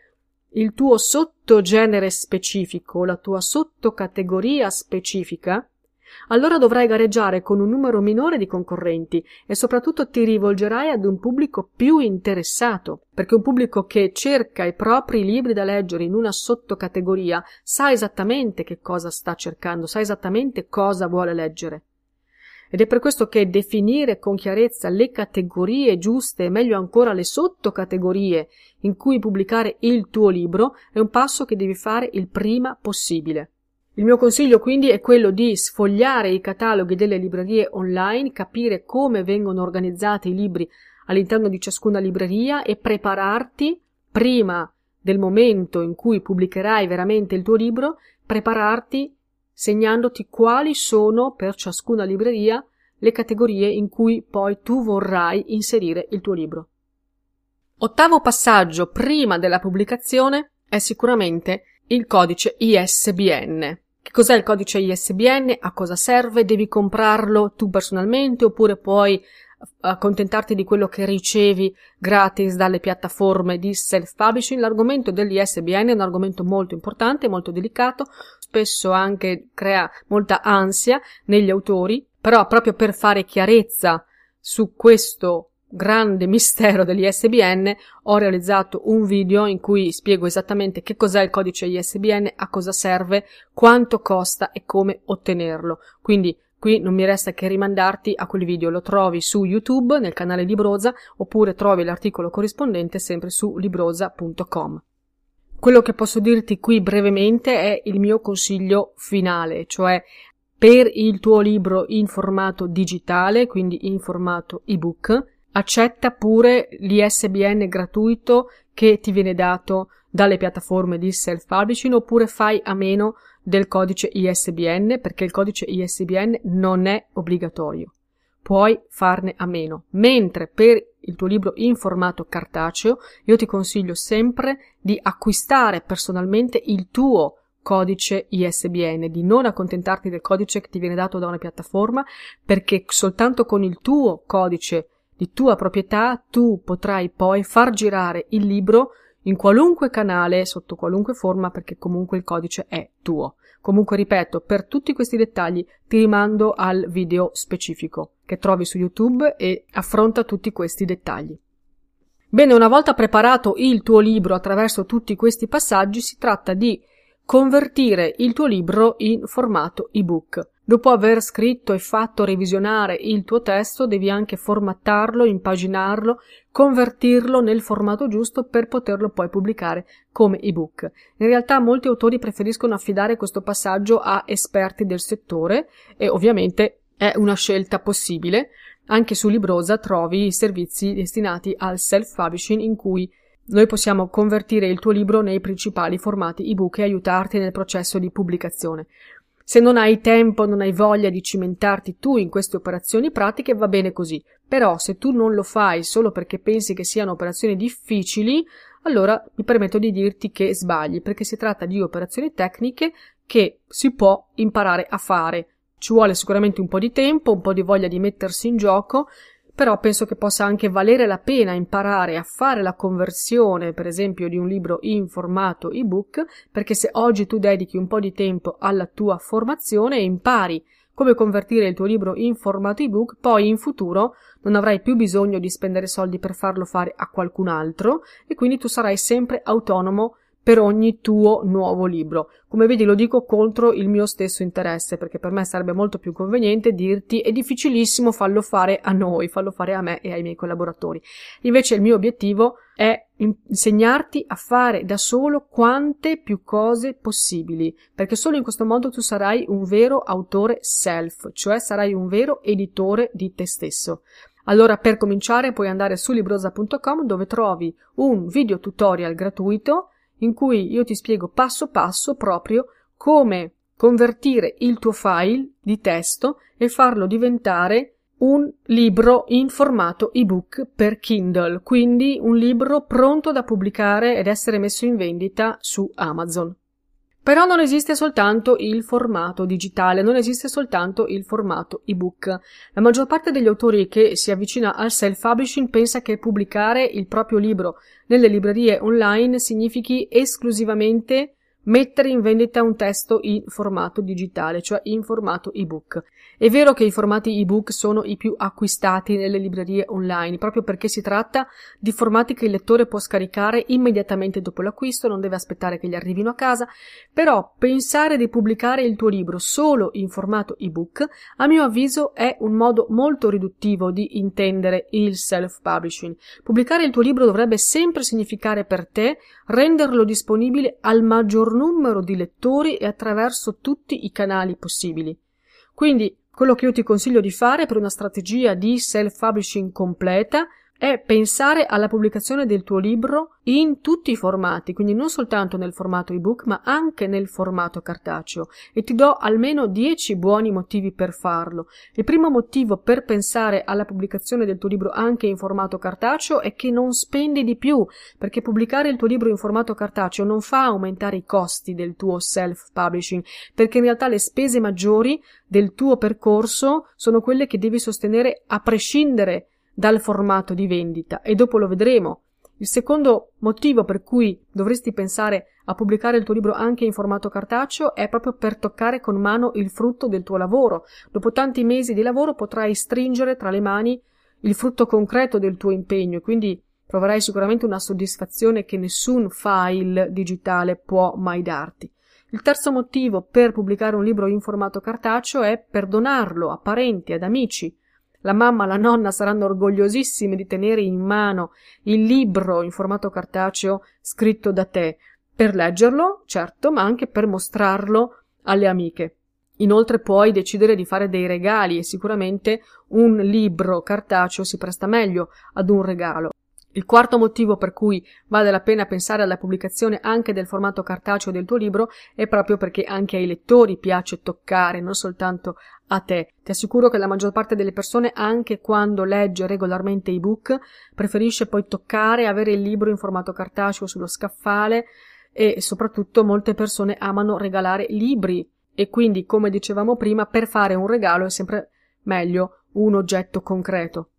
il tuo sottogenere specifico, la tua sottocategoria specifica, allora dovrai gareggiare con un numero minore di concorrenti e soprattutto ti rivolgerai ad un pubblico più interessato, perché un pubblico che cerca i propri libri da leggere in una sottocategoria sa esattamente che cosa sta cercando, sa esattamente cosa vuole leggere. Ed è per questo che definire con chiarezza le categorie giuste e meglio ancora le sottocategorie in cui pubblicare il tuo libro è un passo che devi fare il prima possibile. Il mio consiglio quindi è quello di sfogliare i cataloghi delle librerie online, capire come vengono organizzati i libri all'interno di ciascuna libreria e prepararti prima del momento in cui pubblicherai veramente il tuo libro, prepararti segnandoti quali sono per ciascuna libreria le categorie in cui poi tu vorrai inserire il tuo libro. Ottavo passaggio prima della pubblicazione è sicuramente il codice ISBN. Che cos'è il codice ISBN? A cosa serve? Devi comprarlo tu personalmente oppure puoi accontentarti di quello che ricevi gratis dalle piattaforme di self-publishing. L'argomento dell'ISBN è un argomento molto importante, molto delicato, spesso anche crea molta ansia negli autori, però proprio per fare chiarezza su questo grande mistero dell'ISBN ho realizzato un video in cui spiego esattamente che cos'è il codice ISBN, a cosa serve, quanto costa e come ottenerlo. Quindi qui non mi resta che rimandarti a quel video, lo trovi su YouTube nel canale Libroza oppure trovi l'articolo corrispondente sempre su libroza.com. Quello che posso dirti qui brevemente è il mio consiglio finale, cioè per il tuo libro in formato digitale, quindi in formato ebook, accetta pure l'ISBN gratuito che ti viene dato dalle piattaforme di self-publishing oppure fai a meno del codice ISBN perché il codice ISBN non è obbligatorio. Puoi farne a meno. Mentre per il tuo libro in formato cartaceo io ti consiglio sempre di acquistare personalmente il tuo codice ISBN, di non accontentarti del codice che ti viene dato da una piattaforma perché soltanto con il tuo codice di tua proprietà, tu potrai poi far girare il libro in qualunque canale, sotto qualunque forma, perché comunque il codice è tuo. Comunque, ripeto, per tutti questi dettagli ti rimando al video specifico che trovi su YouTube e affronta tutti questi dettagli. Bene, una volta preparato il tuo libro attraverso tutti questi passaggi, si tratta di convertire il tuo libro in formato ebook. Dopo aver scritto e fatto revisionare il tuo testo, devi anche formattarlo, impaginarlo, convertirlo nel formato giusto per poterlo poi pubblicare come ebook. In realtà molti autori preferiscono affidare questo passaggio a esperti del settore e ovviamente è una scelta possibile. Anche su Librosa trovi servizi destinati al self-publishing in cui noi possiamo convertire il tuo libro nei principali formati ebook e aiutarti nel processo di pubblicazione. Se non hai tempo, non hai voglia di cimentarti tu in queste operazioni pratiche, va bene così. Però se tu non lo fai solo perché pensi che siano operazioni difficili, allora mi permetto di dirti che sbagli, perché si tratta di operazioni tecniche che si può imparare a fare. Ci vuole sicuramente un po' di tempo, un po' di voglia di mettersi in gioco però penso che possa anche valere la pena imparare a fare la conversione, per esempio, di un libro in formato ebook, perché se oggi tu dedichi un po' di tempo alla tua formazione e impari come convertire il tuo libro in formato ebook, poi in futuro non avrai più bisogno di spendere soldi per farlo fare a qualcun altro e quindi tu sarai sempre autonomo per ogni tuo nuovo libro. Come vedi lo dico contro il mio stesso interesse, perché per me sarebbe molto più conveniente dirti è difficilissimo fallo fare a noi, fallo fare a me e ai miei collaboratori. Invece il mio obiettivo è insegnarti a fare da solo quante più cose possibili, perché solo in questo modo tu sarai un vero autore self, cioè sarai un vero editore di te stesso. Allora, per cominciare, puoi andare su librosa.com dove trovi un video tutorial gratuito in cui io ti spiego passo passo proprio come convertire il tuo file di testo e farlo diventare un libro in formato ebook per Kindle, quindi un libro pronto da pubblicare ed essere messo in vendita su Amazon. Però non esiste soltanto il formato digitale, non esiste soltanto il formato ebook. La maggior parte degli autori che si avvicina al self-publishing pensa che pubblicare il proprio libro nelle librerie online significhi esclusivamente mettere in vendita un testo in formato digitale, cioè in formato ebook. È vero che i formati ebook sono i più acquistati nelle librerie online, proprio perché si tratta di formati che il lettore può scaricare immediatamente dopo l'acquisto, non deve aspettare che gli arrivino a casa, però pensare di pubblicare il tuo libro solo in formato ebook, a mio avviso, è un modo molto riduttivo di intendere il self-publishing. Pubblicare il tuo libro dovrebbe sempre significare per te renderlo disponibile al maggior numero di lettori e attraverso tutti i canali possibili. Quindi quello che io ti consiglio di fare per una strategia di self-publishing completa è pensare alla pubblicazione del tuo libro in tutti i formati, quindi non soltanto nel formato ebook, ma anche nel formato cartaceo. E ti do almeno 10 buoni motivi per farlo. Il primo motivo per pensare alla pubblicazione del tuo libro anche in formato cartaceo è che non spendi di più, perché pubblicare il tuo libro in formato cartaceo non fa aumentare i costi del tuo self-publishing, perché in realtà le spese maggiori del tuo percorso sono quelle che devi sostenere a prescindere dal formato di vendita e dopo lo vedremo. Il secondo motivo per cui dovresti pensare a pubblicare il tuo libro anche in formato cartaceo è proprio per toccare con mano il frutto del tuo lavoro. Dopo tanti mesi di lavoro potrai stringere tra le mani il frutto concreto del tuo impegno e quindi proverai sicuramente una soddisfazione che nessun file digitale può mai darti. Il terzo motivo per pubblicare un libro in formato cartaceo è per donarlo a parenti, ad amici, la mamma, la nonna saranno orgogliosissime di tenere in mano il libro in formato cartaceo scritto da te, per leggerlo, certo, ma anche per mostrarlo alle amiche. Inoltre puoi decidere di fare dei regali e sicuramente un libro cartaceo si presta meglio ad un regalo. Il quarto motivo per cui vale la pena pensare alla pubblicazione anche del formato cartaceo del tuo libro è proprio perché anche ai lettori piace toccare, non soltanto a te. Ti assicuro che la maggior parte delle persone, anche quando legge regolarmente ebook, preferisce poi toccare, avere il libro in formato cartaceo sullo scaffale e soprattutto molte persone amano regalare libri e quindi, come dicevamo prima, per fare un regalo è sempre meglio un oggetto concreto.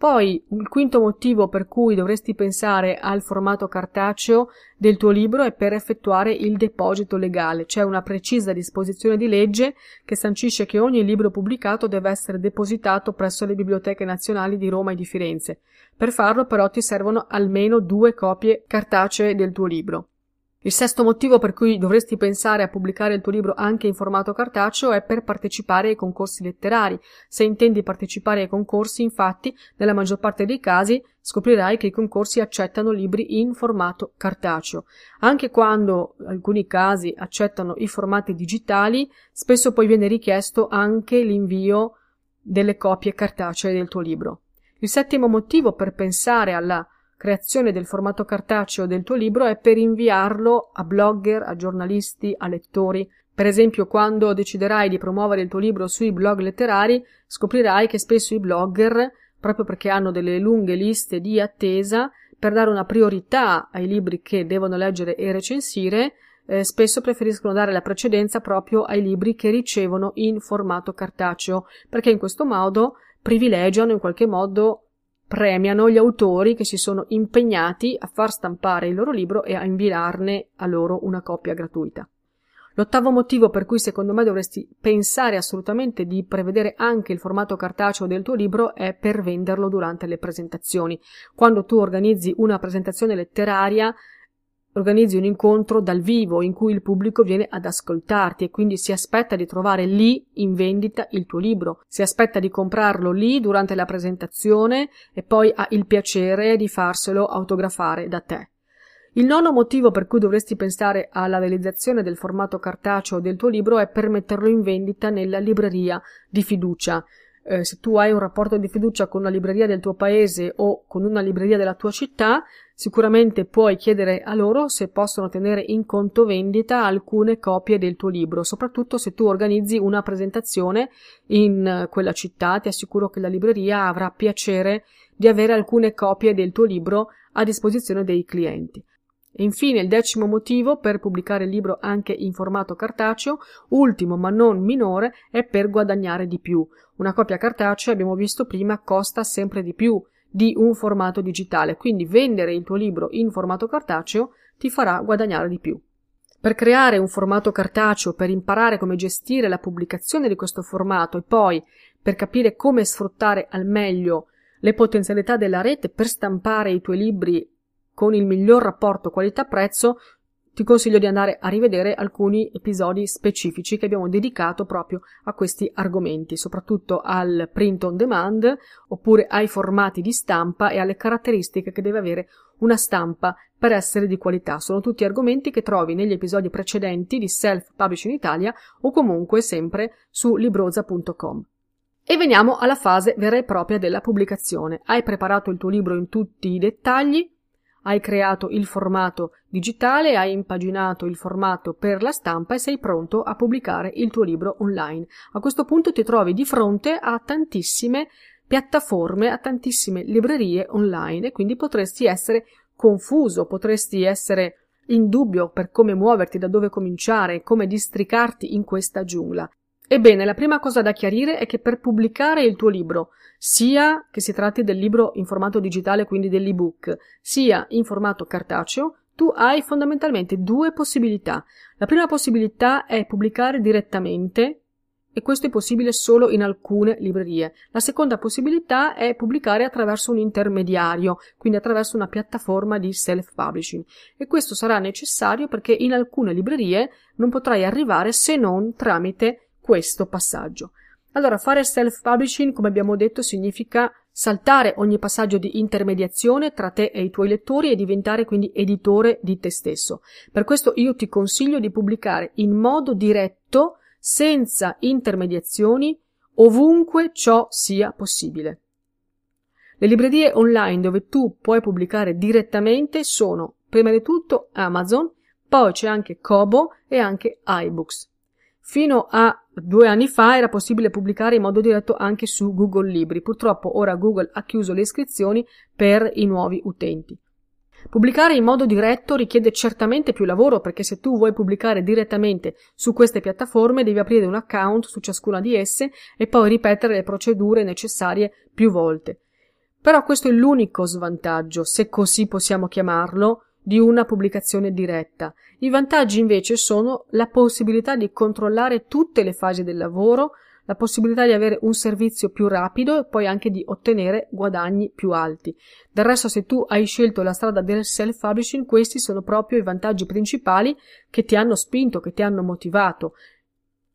Poi, il quinto motivo per cui dovresti pensare al formato cartaceo del tuo libro è per effettuare il deposito legale. C'è una precisa disposizione di legge che sancisce che ogni libro pubblicato deve essere depositato presso le biblioteche nazionali di Roma e di Firenze. Per farlo però ti servono almeno due copie cartacee del tuo libro. Il sesto motivo per cui dovresti pensare a pubblicare il tuo libro anche in formato cartaceo è per partecipare ai concorsi letterari. Se intendi partecipare ai concorsi, infatti, nella maggior parte dei casi scoprirai che i concorsi accettano libri in formato cartaceo. Anche quando alcuni casi accettano i formati digitali, spesso poi viene richiesto anche l'invio delle copie cartacee del tuo libro. Il settimo motivo per pensare alla creazione del formato cartaceo del tuo libro è per inviarlo a blogger, a giornalisti, a lettori. Per esempio, quando deciderai di promuovere il tuo libro sui blog letterari, scoprirai che spesso i blogger, proprio perché hanno delle lunghe liste di attesa, per dare una priorità ai libri che devono leggere e recensire, eh, spesso preferiscono dare la precedenza proprio ai libri che ricevono in formato cartaceo, perché in questo modo privilegiano in qualche modo premiano gli autori che si sono impegnati a far stampare il loro libro e a inviarne a loro una copia gratuita. L'ottavo motivo per cui secondo me dovresti pensare assolutamente di prevedere anche il formato cartaceo del tuo libro è per venderlo durante le presentazioni. Quando tu organizzi una presentazione letteraria, organizzi un incontro dal vivo in cui il pubblico viene ad ascoltarti e quindi si aspetta di trovare lì in vendita il tuo libro, si aspetta di comprarlo lì durante la presentazione e poi ha il piacere di farselo autografare da te. Il nono motivo per cui dovresti pensare alla realizzazione del formato cartaceo del tuo libro è per metterlo in vendita nella libreria di fiducia. Eh, se tu hai un rapporto di fiducia con una libreria del tuo paese o con una libreria della tua città, Sicuramente puoi chiedere a loro se possono tenere in conto vendita alcune copie del tuo libro, soprattutto se tu organizzi una presentazione in quella città, ti assicuro che la libreria avrà piacere di avere alcune copie del tuo libro a disposizione dei clienti. Infine il decimo motivo per pubblicare il libro anche in formato cartaceo, ultimo ma non minore, è per guadagnare di più. Una copia cartacea, abbiamo visto prima, costa sempre di più di un formato digitale, quindi vendere il tuo libro in formato cartaceo ti farà guadagnare di più. Per creare un formato cartaceo, per imparare come gestire la pubblicazione di questo formato e poi per capire come sfruttare al meglio le potenzialità della rete per stampare i tuoi libri con il miglior rapporto qualità-prezzo, ti consiglio di andare a rivedere alcuni episodi specifici che abbiamo dedicato proprio a questi argomenti, soprattutto al print on demand oppure ai formati di stampa e alle caratteristiche che deve avere una stampa per essere di qualità. Sono tutti argomenti che trovi negli episodi precedenti di Self Publishing Italia o comunque sempre su libroza.com. E veniamo alla fase vera e propria della pubblicazione. Hai preparato il tuo libro in tutti i dettagli, hai creato il formato digitale, hai impaginato il formato per la stampa e sei pronto a pubblicare il tuo libro online. A questo punto ti trovi di fronte a tantissime piattaforme, a tantissime librerie online e quindi potresti essere confuso, potresti essere in dubbio per come muoverti, da dove cominciare, come districarti in questa giungla. Ebbene, la prima cosa da chiarire è che per pubblicare il tuo libro, sia che si tratti del libro in formato digitale, quindi dell'ebook, sia in formato cartaceo, tu hai fondamentalmente due possibilità. La prima possibilità è pubblicare direttamente e questo è possibile solo in alcune librerie. La seconda possibilità è pubblicare attraverso un intermediario, quindi attraverso una piattaforma di self-publishing. E questo sarà necessario perché in alcune librerie non potrai arrivare se non tramite questo passaggio. Allora, fare self-publishing, come abbiamo detto, significa saltare ogni passaggio di intermediazione tra te e i tuoi lettori e diventare quindi editore di te stesso. Per questo io ti consiglio di pubblicare in modo diretto, senza intermediazioni, ovunque ciò sia possibile. Le librerie online dove tu puoi pubblicare direttamente sono, prima di tutto, Amazon, poi c'è anche Kobo e anche iBooks. Fino a due anni fa era possibile pubblicare in modo diretto anche su Google Libri. Purtroppo ora Google ha chiuso le iscrizioni per i nuovi utenti. Pubblicare in modo diretto richiede certamente più lavoro perché se tu vuoi pubblicare direttamente su queste piattaforme devi aprire un account su ciascuna di esse e poi ripetere le procedure necessarie più volte. Però questo è l'unico svantaggio, se così possiamo chiamarlo, di una pubblicazione diretta. I vantaggi invece sono la possibilità di controllare tutte le fasi del lavoro, la possibilità di avere un servizio più rapido e poi anche di ottenere guadagni più alti. Del resto, se tu hai scelto la strada del self-publishing, questi sono proprio i vantaggi principali che ti hanno spinto, che ti hanno motivato.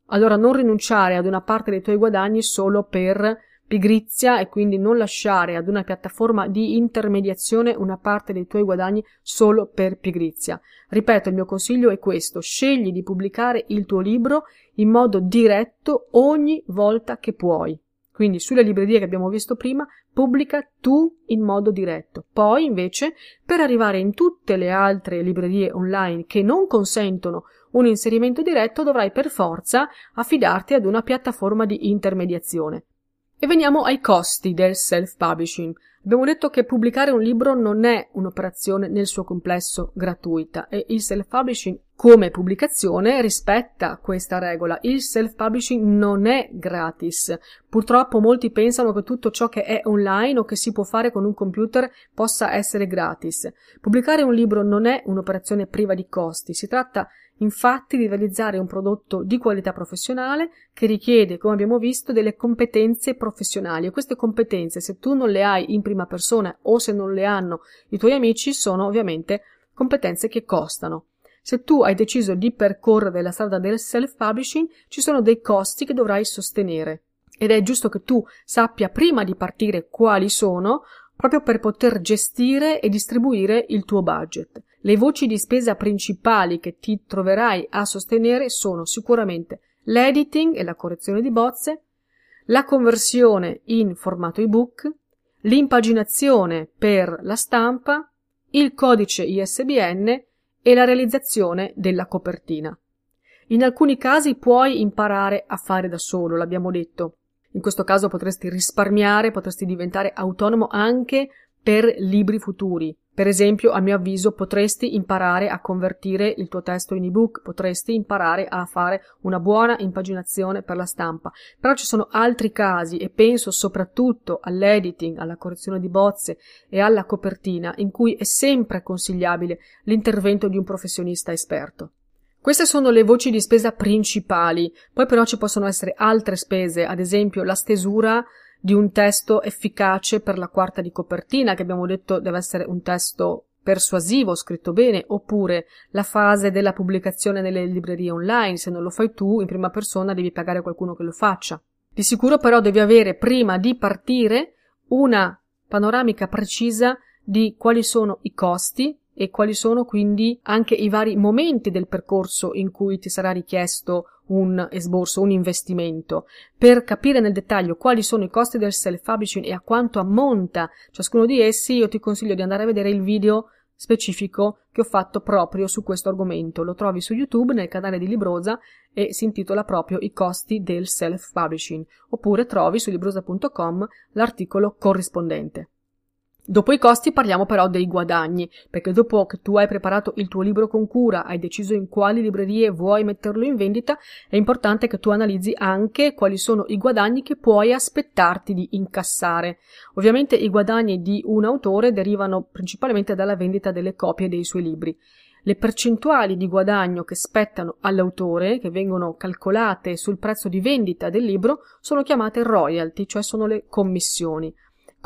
Allora non rinunciare ad una parte dei tuoi guadagni solo per pigrizia e quindi non lasciare ad una piattaforma di intermediazione una parte dei tuoi guadagni solo per pigrizia. Ripeto, il mio consiglio è questo, scegli di pubblicare il tuo libro in modo diretto ogni volta che puoi. Quindi sulle librerie che abbiamo visto prima, pubblica tu in modo diretto. Poi invece, per arrivare in tutte le altre librerie online che non consentono un inserimento diretto, dovrai per forza affidarti ad una piattaforma di intermediazione. E veniamo ai costi del self-publishing. Abbiamo detto che pubblicare un libro non è un'operazione nel suo complesso gratuita e il self-publishing come pubblicazione rispetta questa regola. Il self-publishing non è gratis. Purtroppo molti pensano che tutto ciò che è online o che si può fare con un computer possa essere gratis. Pubblicare un libro non è un'operazione priva di costi, si tratta infatti di realizzare un prodotto di qualità professionale che richiede, come abbiamo visto, delle competenze professionali e queste competenze, se tu non le hai in prima persona o se non le hanno i tuoi amici, sono ovviamente competenze che costano. Se tu hai deciso di percorrere la strada del self-publishing, ci sono dei costi che dovrai sostenere. Ed è giusto che tu sappia prima di partire quali sono, proprio per poter gestire e distribuire il tuo budget. Le voci di spesa principali che ti troverai a sostenere sono sicuramente l'editing e la correzione di bozze, la conversione in formato ebook, l'impaginazione per la stampa, il codice ISBN e la realizzazione della copertina. In alcuni casi puoi imparare a fare da solo, l'abbiamo detto. In questo caso potresti risparmiare, potresti diventare autonomo anche per libri futuri. Per esempio, a mio avviso, potresti imparare a convertire il tuo testo in ebook, potresti imparare a fare una buona impaginazione per la stampa. Però ci sono altri casi e penso soprattutto all'editing, alla correzione di bozze e alla copertina in cui è sempre consigliabile l'intervento di un professionista esperto. Queste sono le voci di spesa principali, poi però ci possono essere altre spese, ad esempio la stesura di un testo efficace per la quarta di copertina, che abbiamo detto deve essere un testo persuasivo, scritto bene, oppure la fase della pubblicazione nelle librerie online, se non lo fai tu in prima persona devi pagare qualcuno che lo faccia. Di sicuro però devi avere prima di partire una panoramica precisa di quali sono i costi e quali sono quindi anche i vari momenti del percorso in cui ti sarà richiesto un esborso, un investimento. Per capire nel dettaglio quali sono i costi del self-publishing e a quanto ammonta ciascuno di essi, io ti consiglio di andare a vedere il video specifico che ho fatto proprio su questo argomento. Lo trovi su YouTube nel canale di Librosa e si intitola proprio I costi del self-publishing, oppure trovi su librosa.com l'articolo corrispondente. Dopo i costi parliamo però dei guadagni, perché dopo che tu hai preparato il tuo libro con cura, hai deciso in quali librerie vuoi metterlo in vendita, è importante che tu analizzi anche quali sono i guadagni che puoi aspettarti di incassare. Ovviamente i guadagni di un autore derivano principalmente dalla vendita delle copie dei suoi libri. Le percentuali di guadagno che spettano all'autore, che vengono calcolate sul prezzo di vendita del libro, sono chiamate royalty, cioè sono le commissioni.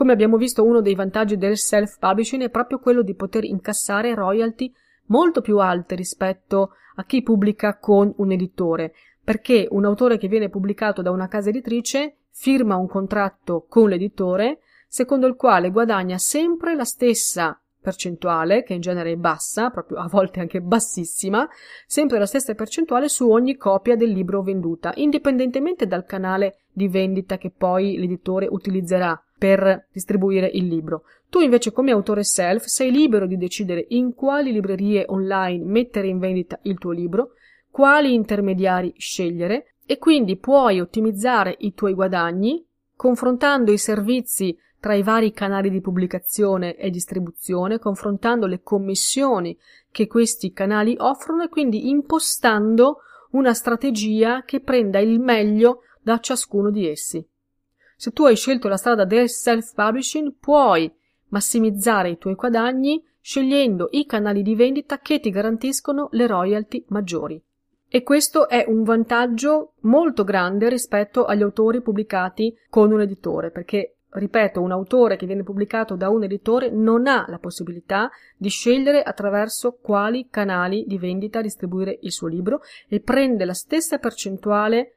Come abbiamo visto, uno dei vantaggi del self-publishing è proprio quello di poter incassare royalty molto più alte rispetto a chi pubblica con un editore, perché un autore che viene pubblicato da una casa editrice firma un contratto con l'editore secondo il quale guadagna sempre la stessa percentuale, che in genere è bassa, proprio a volte anche bassissima, sempre la stessa percentuale su ogni copia del libro venduta, indipendentemente dal canale di vendita che poi l'editore utilizzerà per distribuire il libro. Tu invece come autore self sei libero di decidere in quali librerie online mettere in vendita il tuo libro, quali intermediari scegliere e quindi puoi ottimizzare i tuoi guadagni confrontando i servizi tra i vari canali di pubblicazione e distribuzione, confrontando le commissioni che questi canali offrono e quindi impostando una strategia che prenda il meglio da ciascuno di essi. Se tu hai scelto la strada del self-publishing, puoi massimizzare i tuoi guadagni scegliendo i canali di vendita che ti garantiscono le royalty maggiori. E questo è un vantaggio molto grande rispetto agli autori pubblicati con un editore, perché ripeto, un autore che viene pubblicato da un editore non ha la possibilità di scegliere attraverso quali canali di vendita distribuire il suo libro e prende la stessa percentuale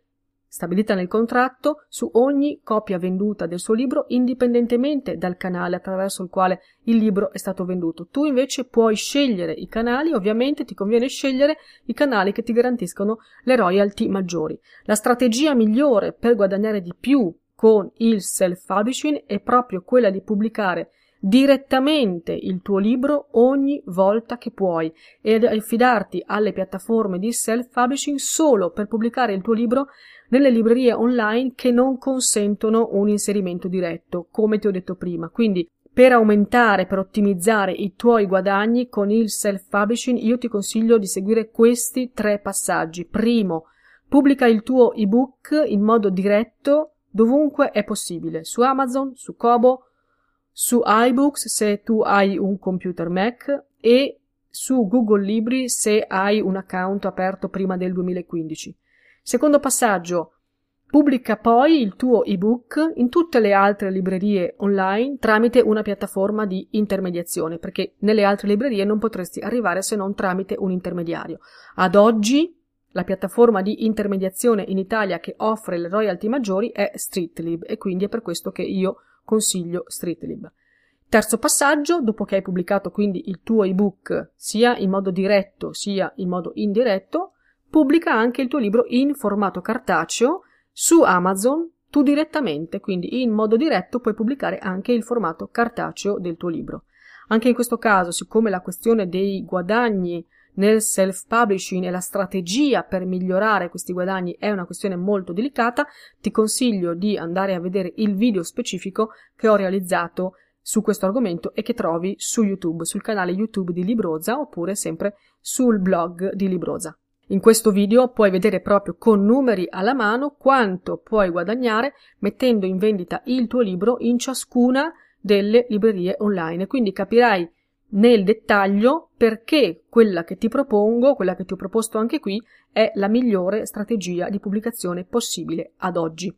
stabilita nel contratto su ogni copia venduta del suo libro indipendentemente dal canale attraverso il quale il libro è stato venduto. Tu invece puoi scegliere i canali, ovviamente ti conviene scegliere i canali che ti garantiscono le royalty maggiori. La strategia migliore per guadagnare di più con il self-publishing è proprio quella di pubblicare direttamente il tuo libro ogni volta che puoi e affidarti alle piattaforme di self-publishing solo per pubblicare il tuo libro nelle librerie online che non consentono un inserimento diretto, come ti ho detto prima. Quindi per aumentare, per ottimizzare i tuoi guadagni con il self-publishing, io ti consiglio di seguire questi tre passaggi. Primo, pubblica il tuo ebook in modo diretto dovunque è possibile, su Amazon, su Kobo, su iBooks se tu hai un computer Mac e su Google Libri se hai un account aperto prima del 2015. Secondo passaggio, pubblica poi il tuo ebook in tutte le altre librerie online tramite una piattaforma di intermediazione, perché nelle altre librerie non potresti arrivare se non tramite un intermediario. Ad oggi la piattaforma di intermediazione in Italia che offre le royalty maggiori è Streetlib e quindi è per questo che io consiglio Streetlib. Terzo passaggio, dopo che hai pubblicato quindi il tuo ebook sia in modo diretto sia in modo indiretto, pubblica anche il tuo libro in formato cartaceo su Amazon tu direttamente, quindi in modo diretto puoi pubblicare anche il formato cartaceo del tuo libro. Anche in questo caso, siccome la questione dei guadagni nel self-publishing e la strategia per migliorare questi guadagni è una questione molto delicata, ti consiglio di andare a vedere il video specifico che ho realizzato su questo argomento e che trovi su YouTube, sul canale YouTube di Libroza oppure sempre sul blog di Libroza. In questo video puoi vedere proprio con numeri alla mano quanto puoi guadagnare mettendo in vendita il tuo libro in ciascuna delle librerie online, quindi capirai nel dettaglio perché quella che ti propongo, quella che ti ho proposto anche qui, è la migliore strategia di pubblicazione possibile ad oggi.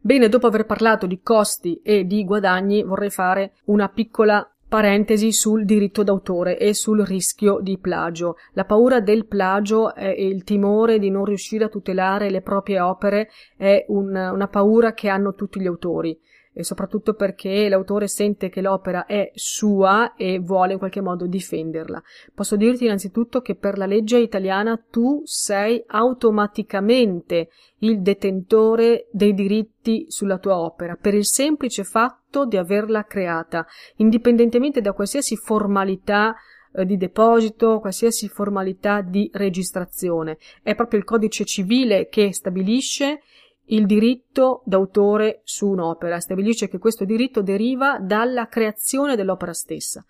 Bene, dopo aver parlato di costi e di guadagni, vorrei fare una piccola parentesi sul diritto d'autore e sul rischio di plagio. La paura del plagio e il timore di non riuscire a tutelare le proprie opere è un, una paura che hanno tutti gli autori e soprattutto perché l'autore sente che l'opera è sua e vuole in qualche modo difenderla. Posso dirti innanzitutto che per la legge italiana tu sei automaticamente il detentore dei diritti sulla tua opera per il semplice fatto di averla creata, indipendentemente da qualsiasi formalità eh, di deposito, qualsiasi formalità di registrazione. È proprio il codice civile che stabilisce il diritto d'autore su un'opera, stabilisce che questo diritto deriva dalla creazione dell'opera stessa.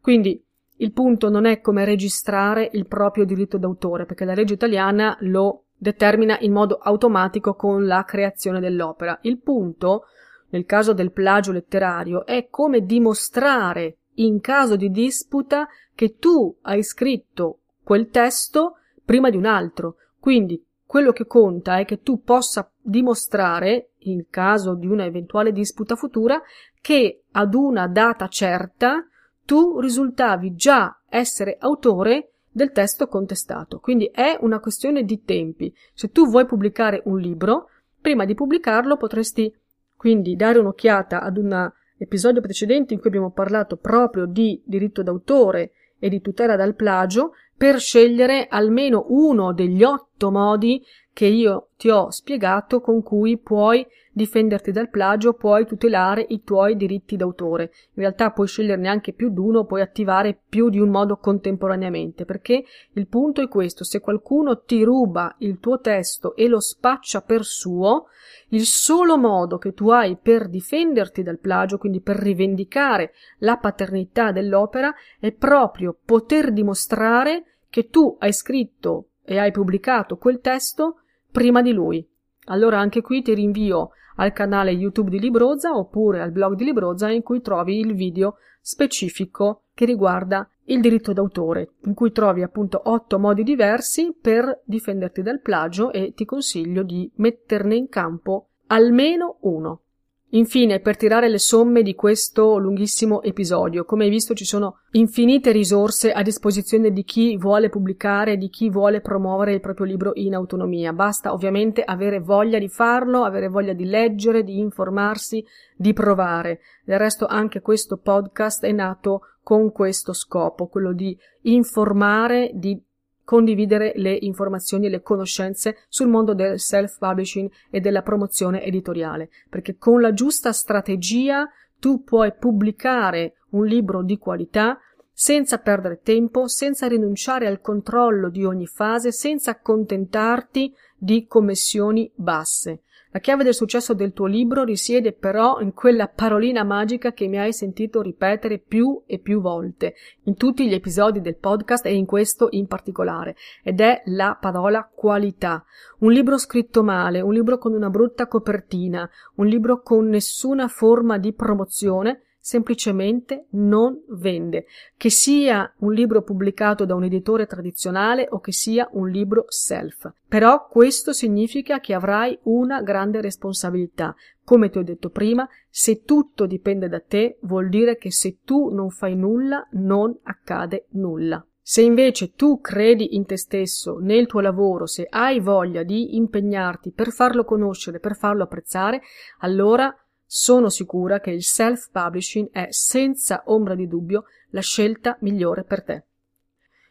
Quindi il punto non è come registrare il proprio diritto d'autore, perché la legge italiana lo determina in modo automatico con la creazione dell'opera. Il punto, nel caso del plagio letterario, è come dimostrare in caso di disputa che tu hai scritto quel testo prima di un altro. Quindi quello che conta è che tu possa dimostrare, in caso di una eventuale disputa futura, che ad una data certa tu risultavi già essere autore del testo contestato. Quindi è una questione di tempi. Se tu vuoi pubblicare un libro, prima di pubblicarlo potresti quindi dare un'occhiata ad un episodio precedente in cui abbiamo parlato proprio di diritto d'autore e di tutela dal plagio per scegliere almeno uno degli otto modi che io ti ho spiegato con cui puoi difenderti dal plagio, puoi tutelare i tuoi diritti d'autore. In realtà puoi sceglierne anche più di uno, puoi attivare più di un modo contemporaneamente, perché il punto è questo, se qualcuno ti ruba il tuo testo e lo spaccia per suo, il solo modo che tu hai per difenderti dal plagio, quindi per rivendicare la paternità dell'opera, è proprio poter dimostrare che tu hai scritto e hai pubblicato quel testo prima di lui. Allora anche qui ti rinvio al canale YouTube di Libroza oppure al blog di Libroza in cui trovi il video specifico che riguarda il diritto d'autore, in cui trovi appunto otto modi diversi per difenderti dal plagio e ti consiglio di metterne in campo almeno uno. Infine, per tirare le somme di questo lunghissimo episodio, come hai visto ci sono infinite risorse a disposizione di chi vuole pubblicare, di chi vuole promuovere il proprio libro in autonomia. Basta ovviamente avere voglia di farlo, avere voglia di leggere, di informarsi, di provare. Del resto anche questo podcast è nato con questo scopo, quello di informare, di condividere le informazioni e le conoscenze sul mondo del self-publishing e della promozione editoriale, perché con la giusta strategia tu puoi pubblicare un libro di qualità senza perdere tempo, senza rinunciare al controllo di ogni fase, senza accontentarti di commissioni basse. La chiave del successo del tuo libro risiede però in quella parolina magica che mi hai sentito ripetere più e più volte in tutti gli episodi del podcast e in questo in particolare, ed è la parola qualità. Un libro scritto male, un libro con una brutta copertina, un libro con nessuna forma di promozione semplicemente non vende, che sia un libro pubblicato da un editore tradizionale o che sia un libro self. Però questo significa che avrai una grande responsabilità. Come ti ho detto prima, se tutto dipende da te, vuol dire che se tu non fai nulla, non accade nulla. Se invece tu credi in te stesso, nel tuo lavoro, se hai voglia di impegnarti per farlo conoscere, per farlo apprezzare, allora sono sicura che il self-publishing è senza ombra di dubbio la scelta migliore per te.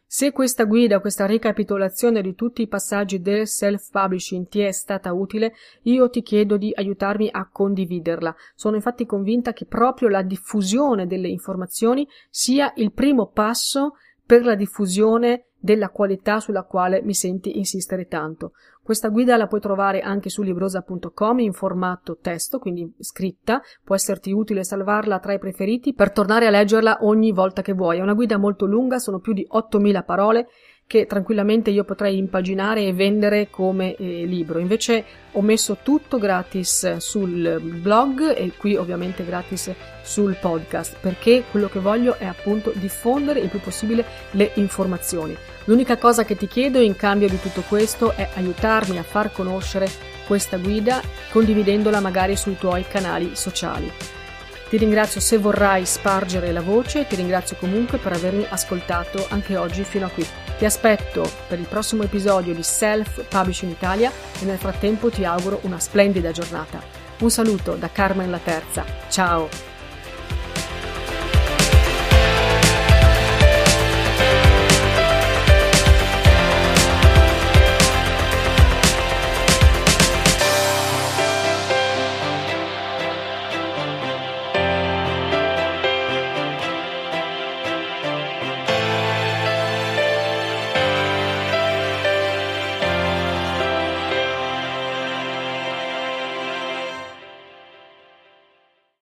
Se questa guida, questa ricapitolazione di tutti i passaggi del self-publishing ti è stata utile, io ti chiedo di aiutarmi a condividerla. Sono infatti convinta che proprio la diffusione delle informazioni sia il primo passo per la diffusione della qualità sulla quale mi senti insistere tanto. Questa guida la puoi trovare anche su librosa.com in formato testo, quindi scritta, può esserti utile salvarla tra i preferiti per tornare a leggerla ogni volta che vuoi. È una guida molto lunga, sono più di 8000 parole che tranquillamente io potrei impaginare e vendere come eh, libro. Invece ho messo tutto gratis sul blog e qui ovviamente gratis sul podcast perché quello che voglio è appunto diffondere il più possibile le informazioni. L'unica cosa che ti chiedo in cambio di tutto questo è aiutarmi a far conoscere questa guida condividendola magari sui tuoi canali sociali. Ti ringrazio se vorrai spargere la voce ti ringrazio comunque per avermi ascoltato anche oggi fino a qui. Ti aspetto per il prossimo episodio di Self Publishing Italia e nel frattempo ti auguro una splendida giornata. Un saluto da Carmen La Terza. Ciao!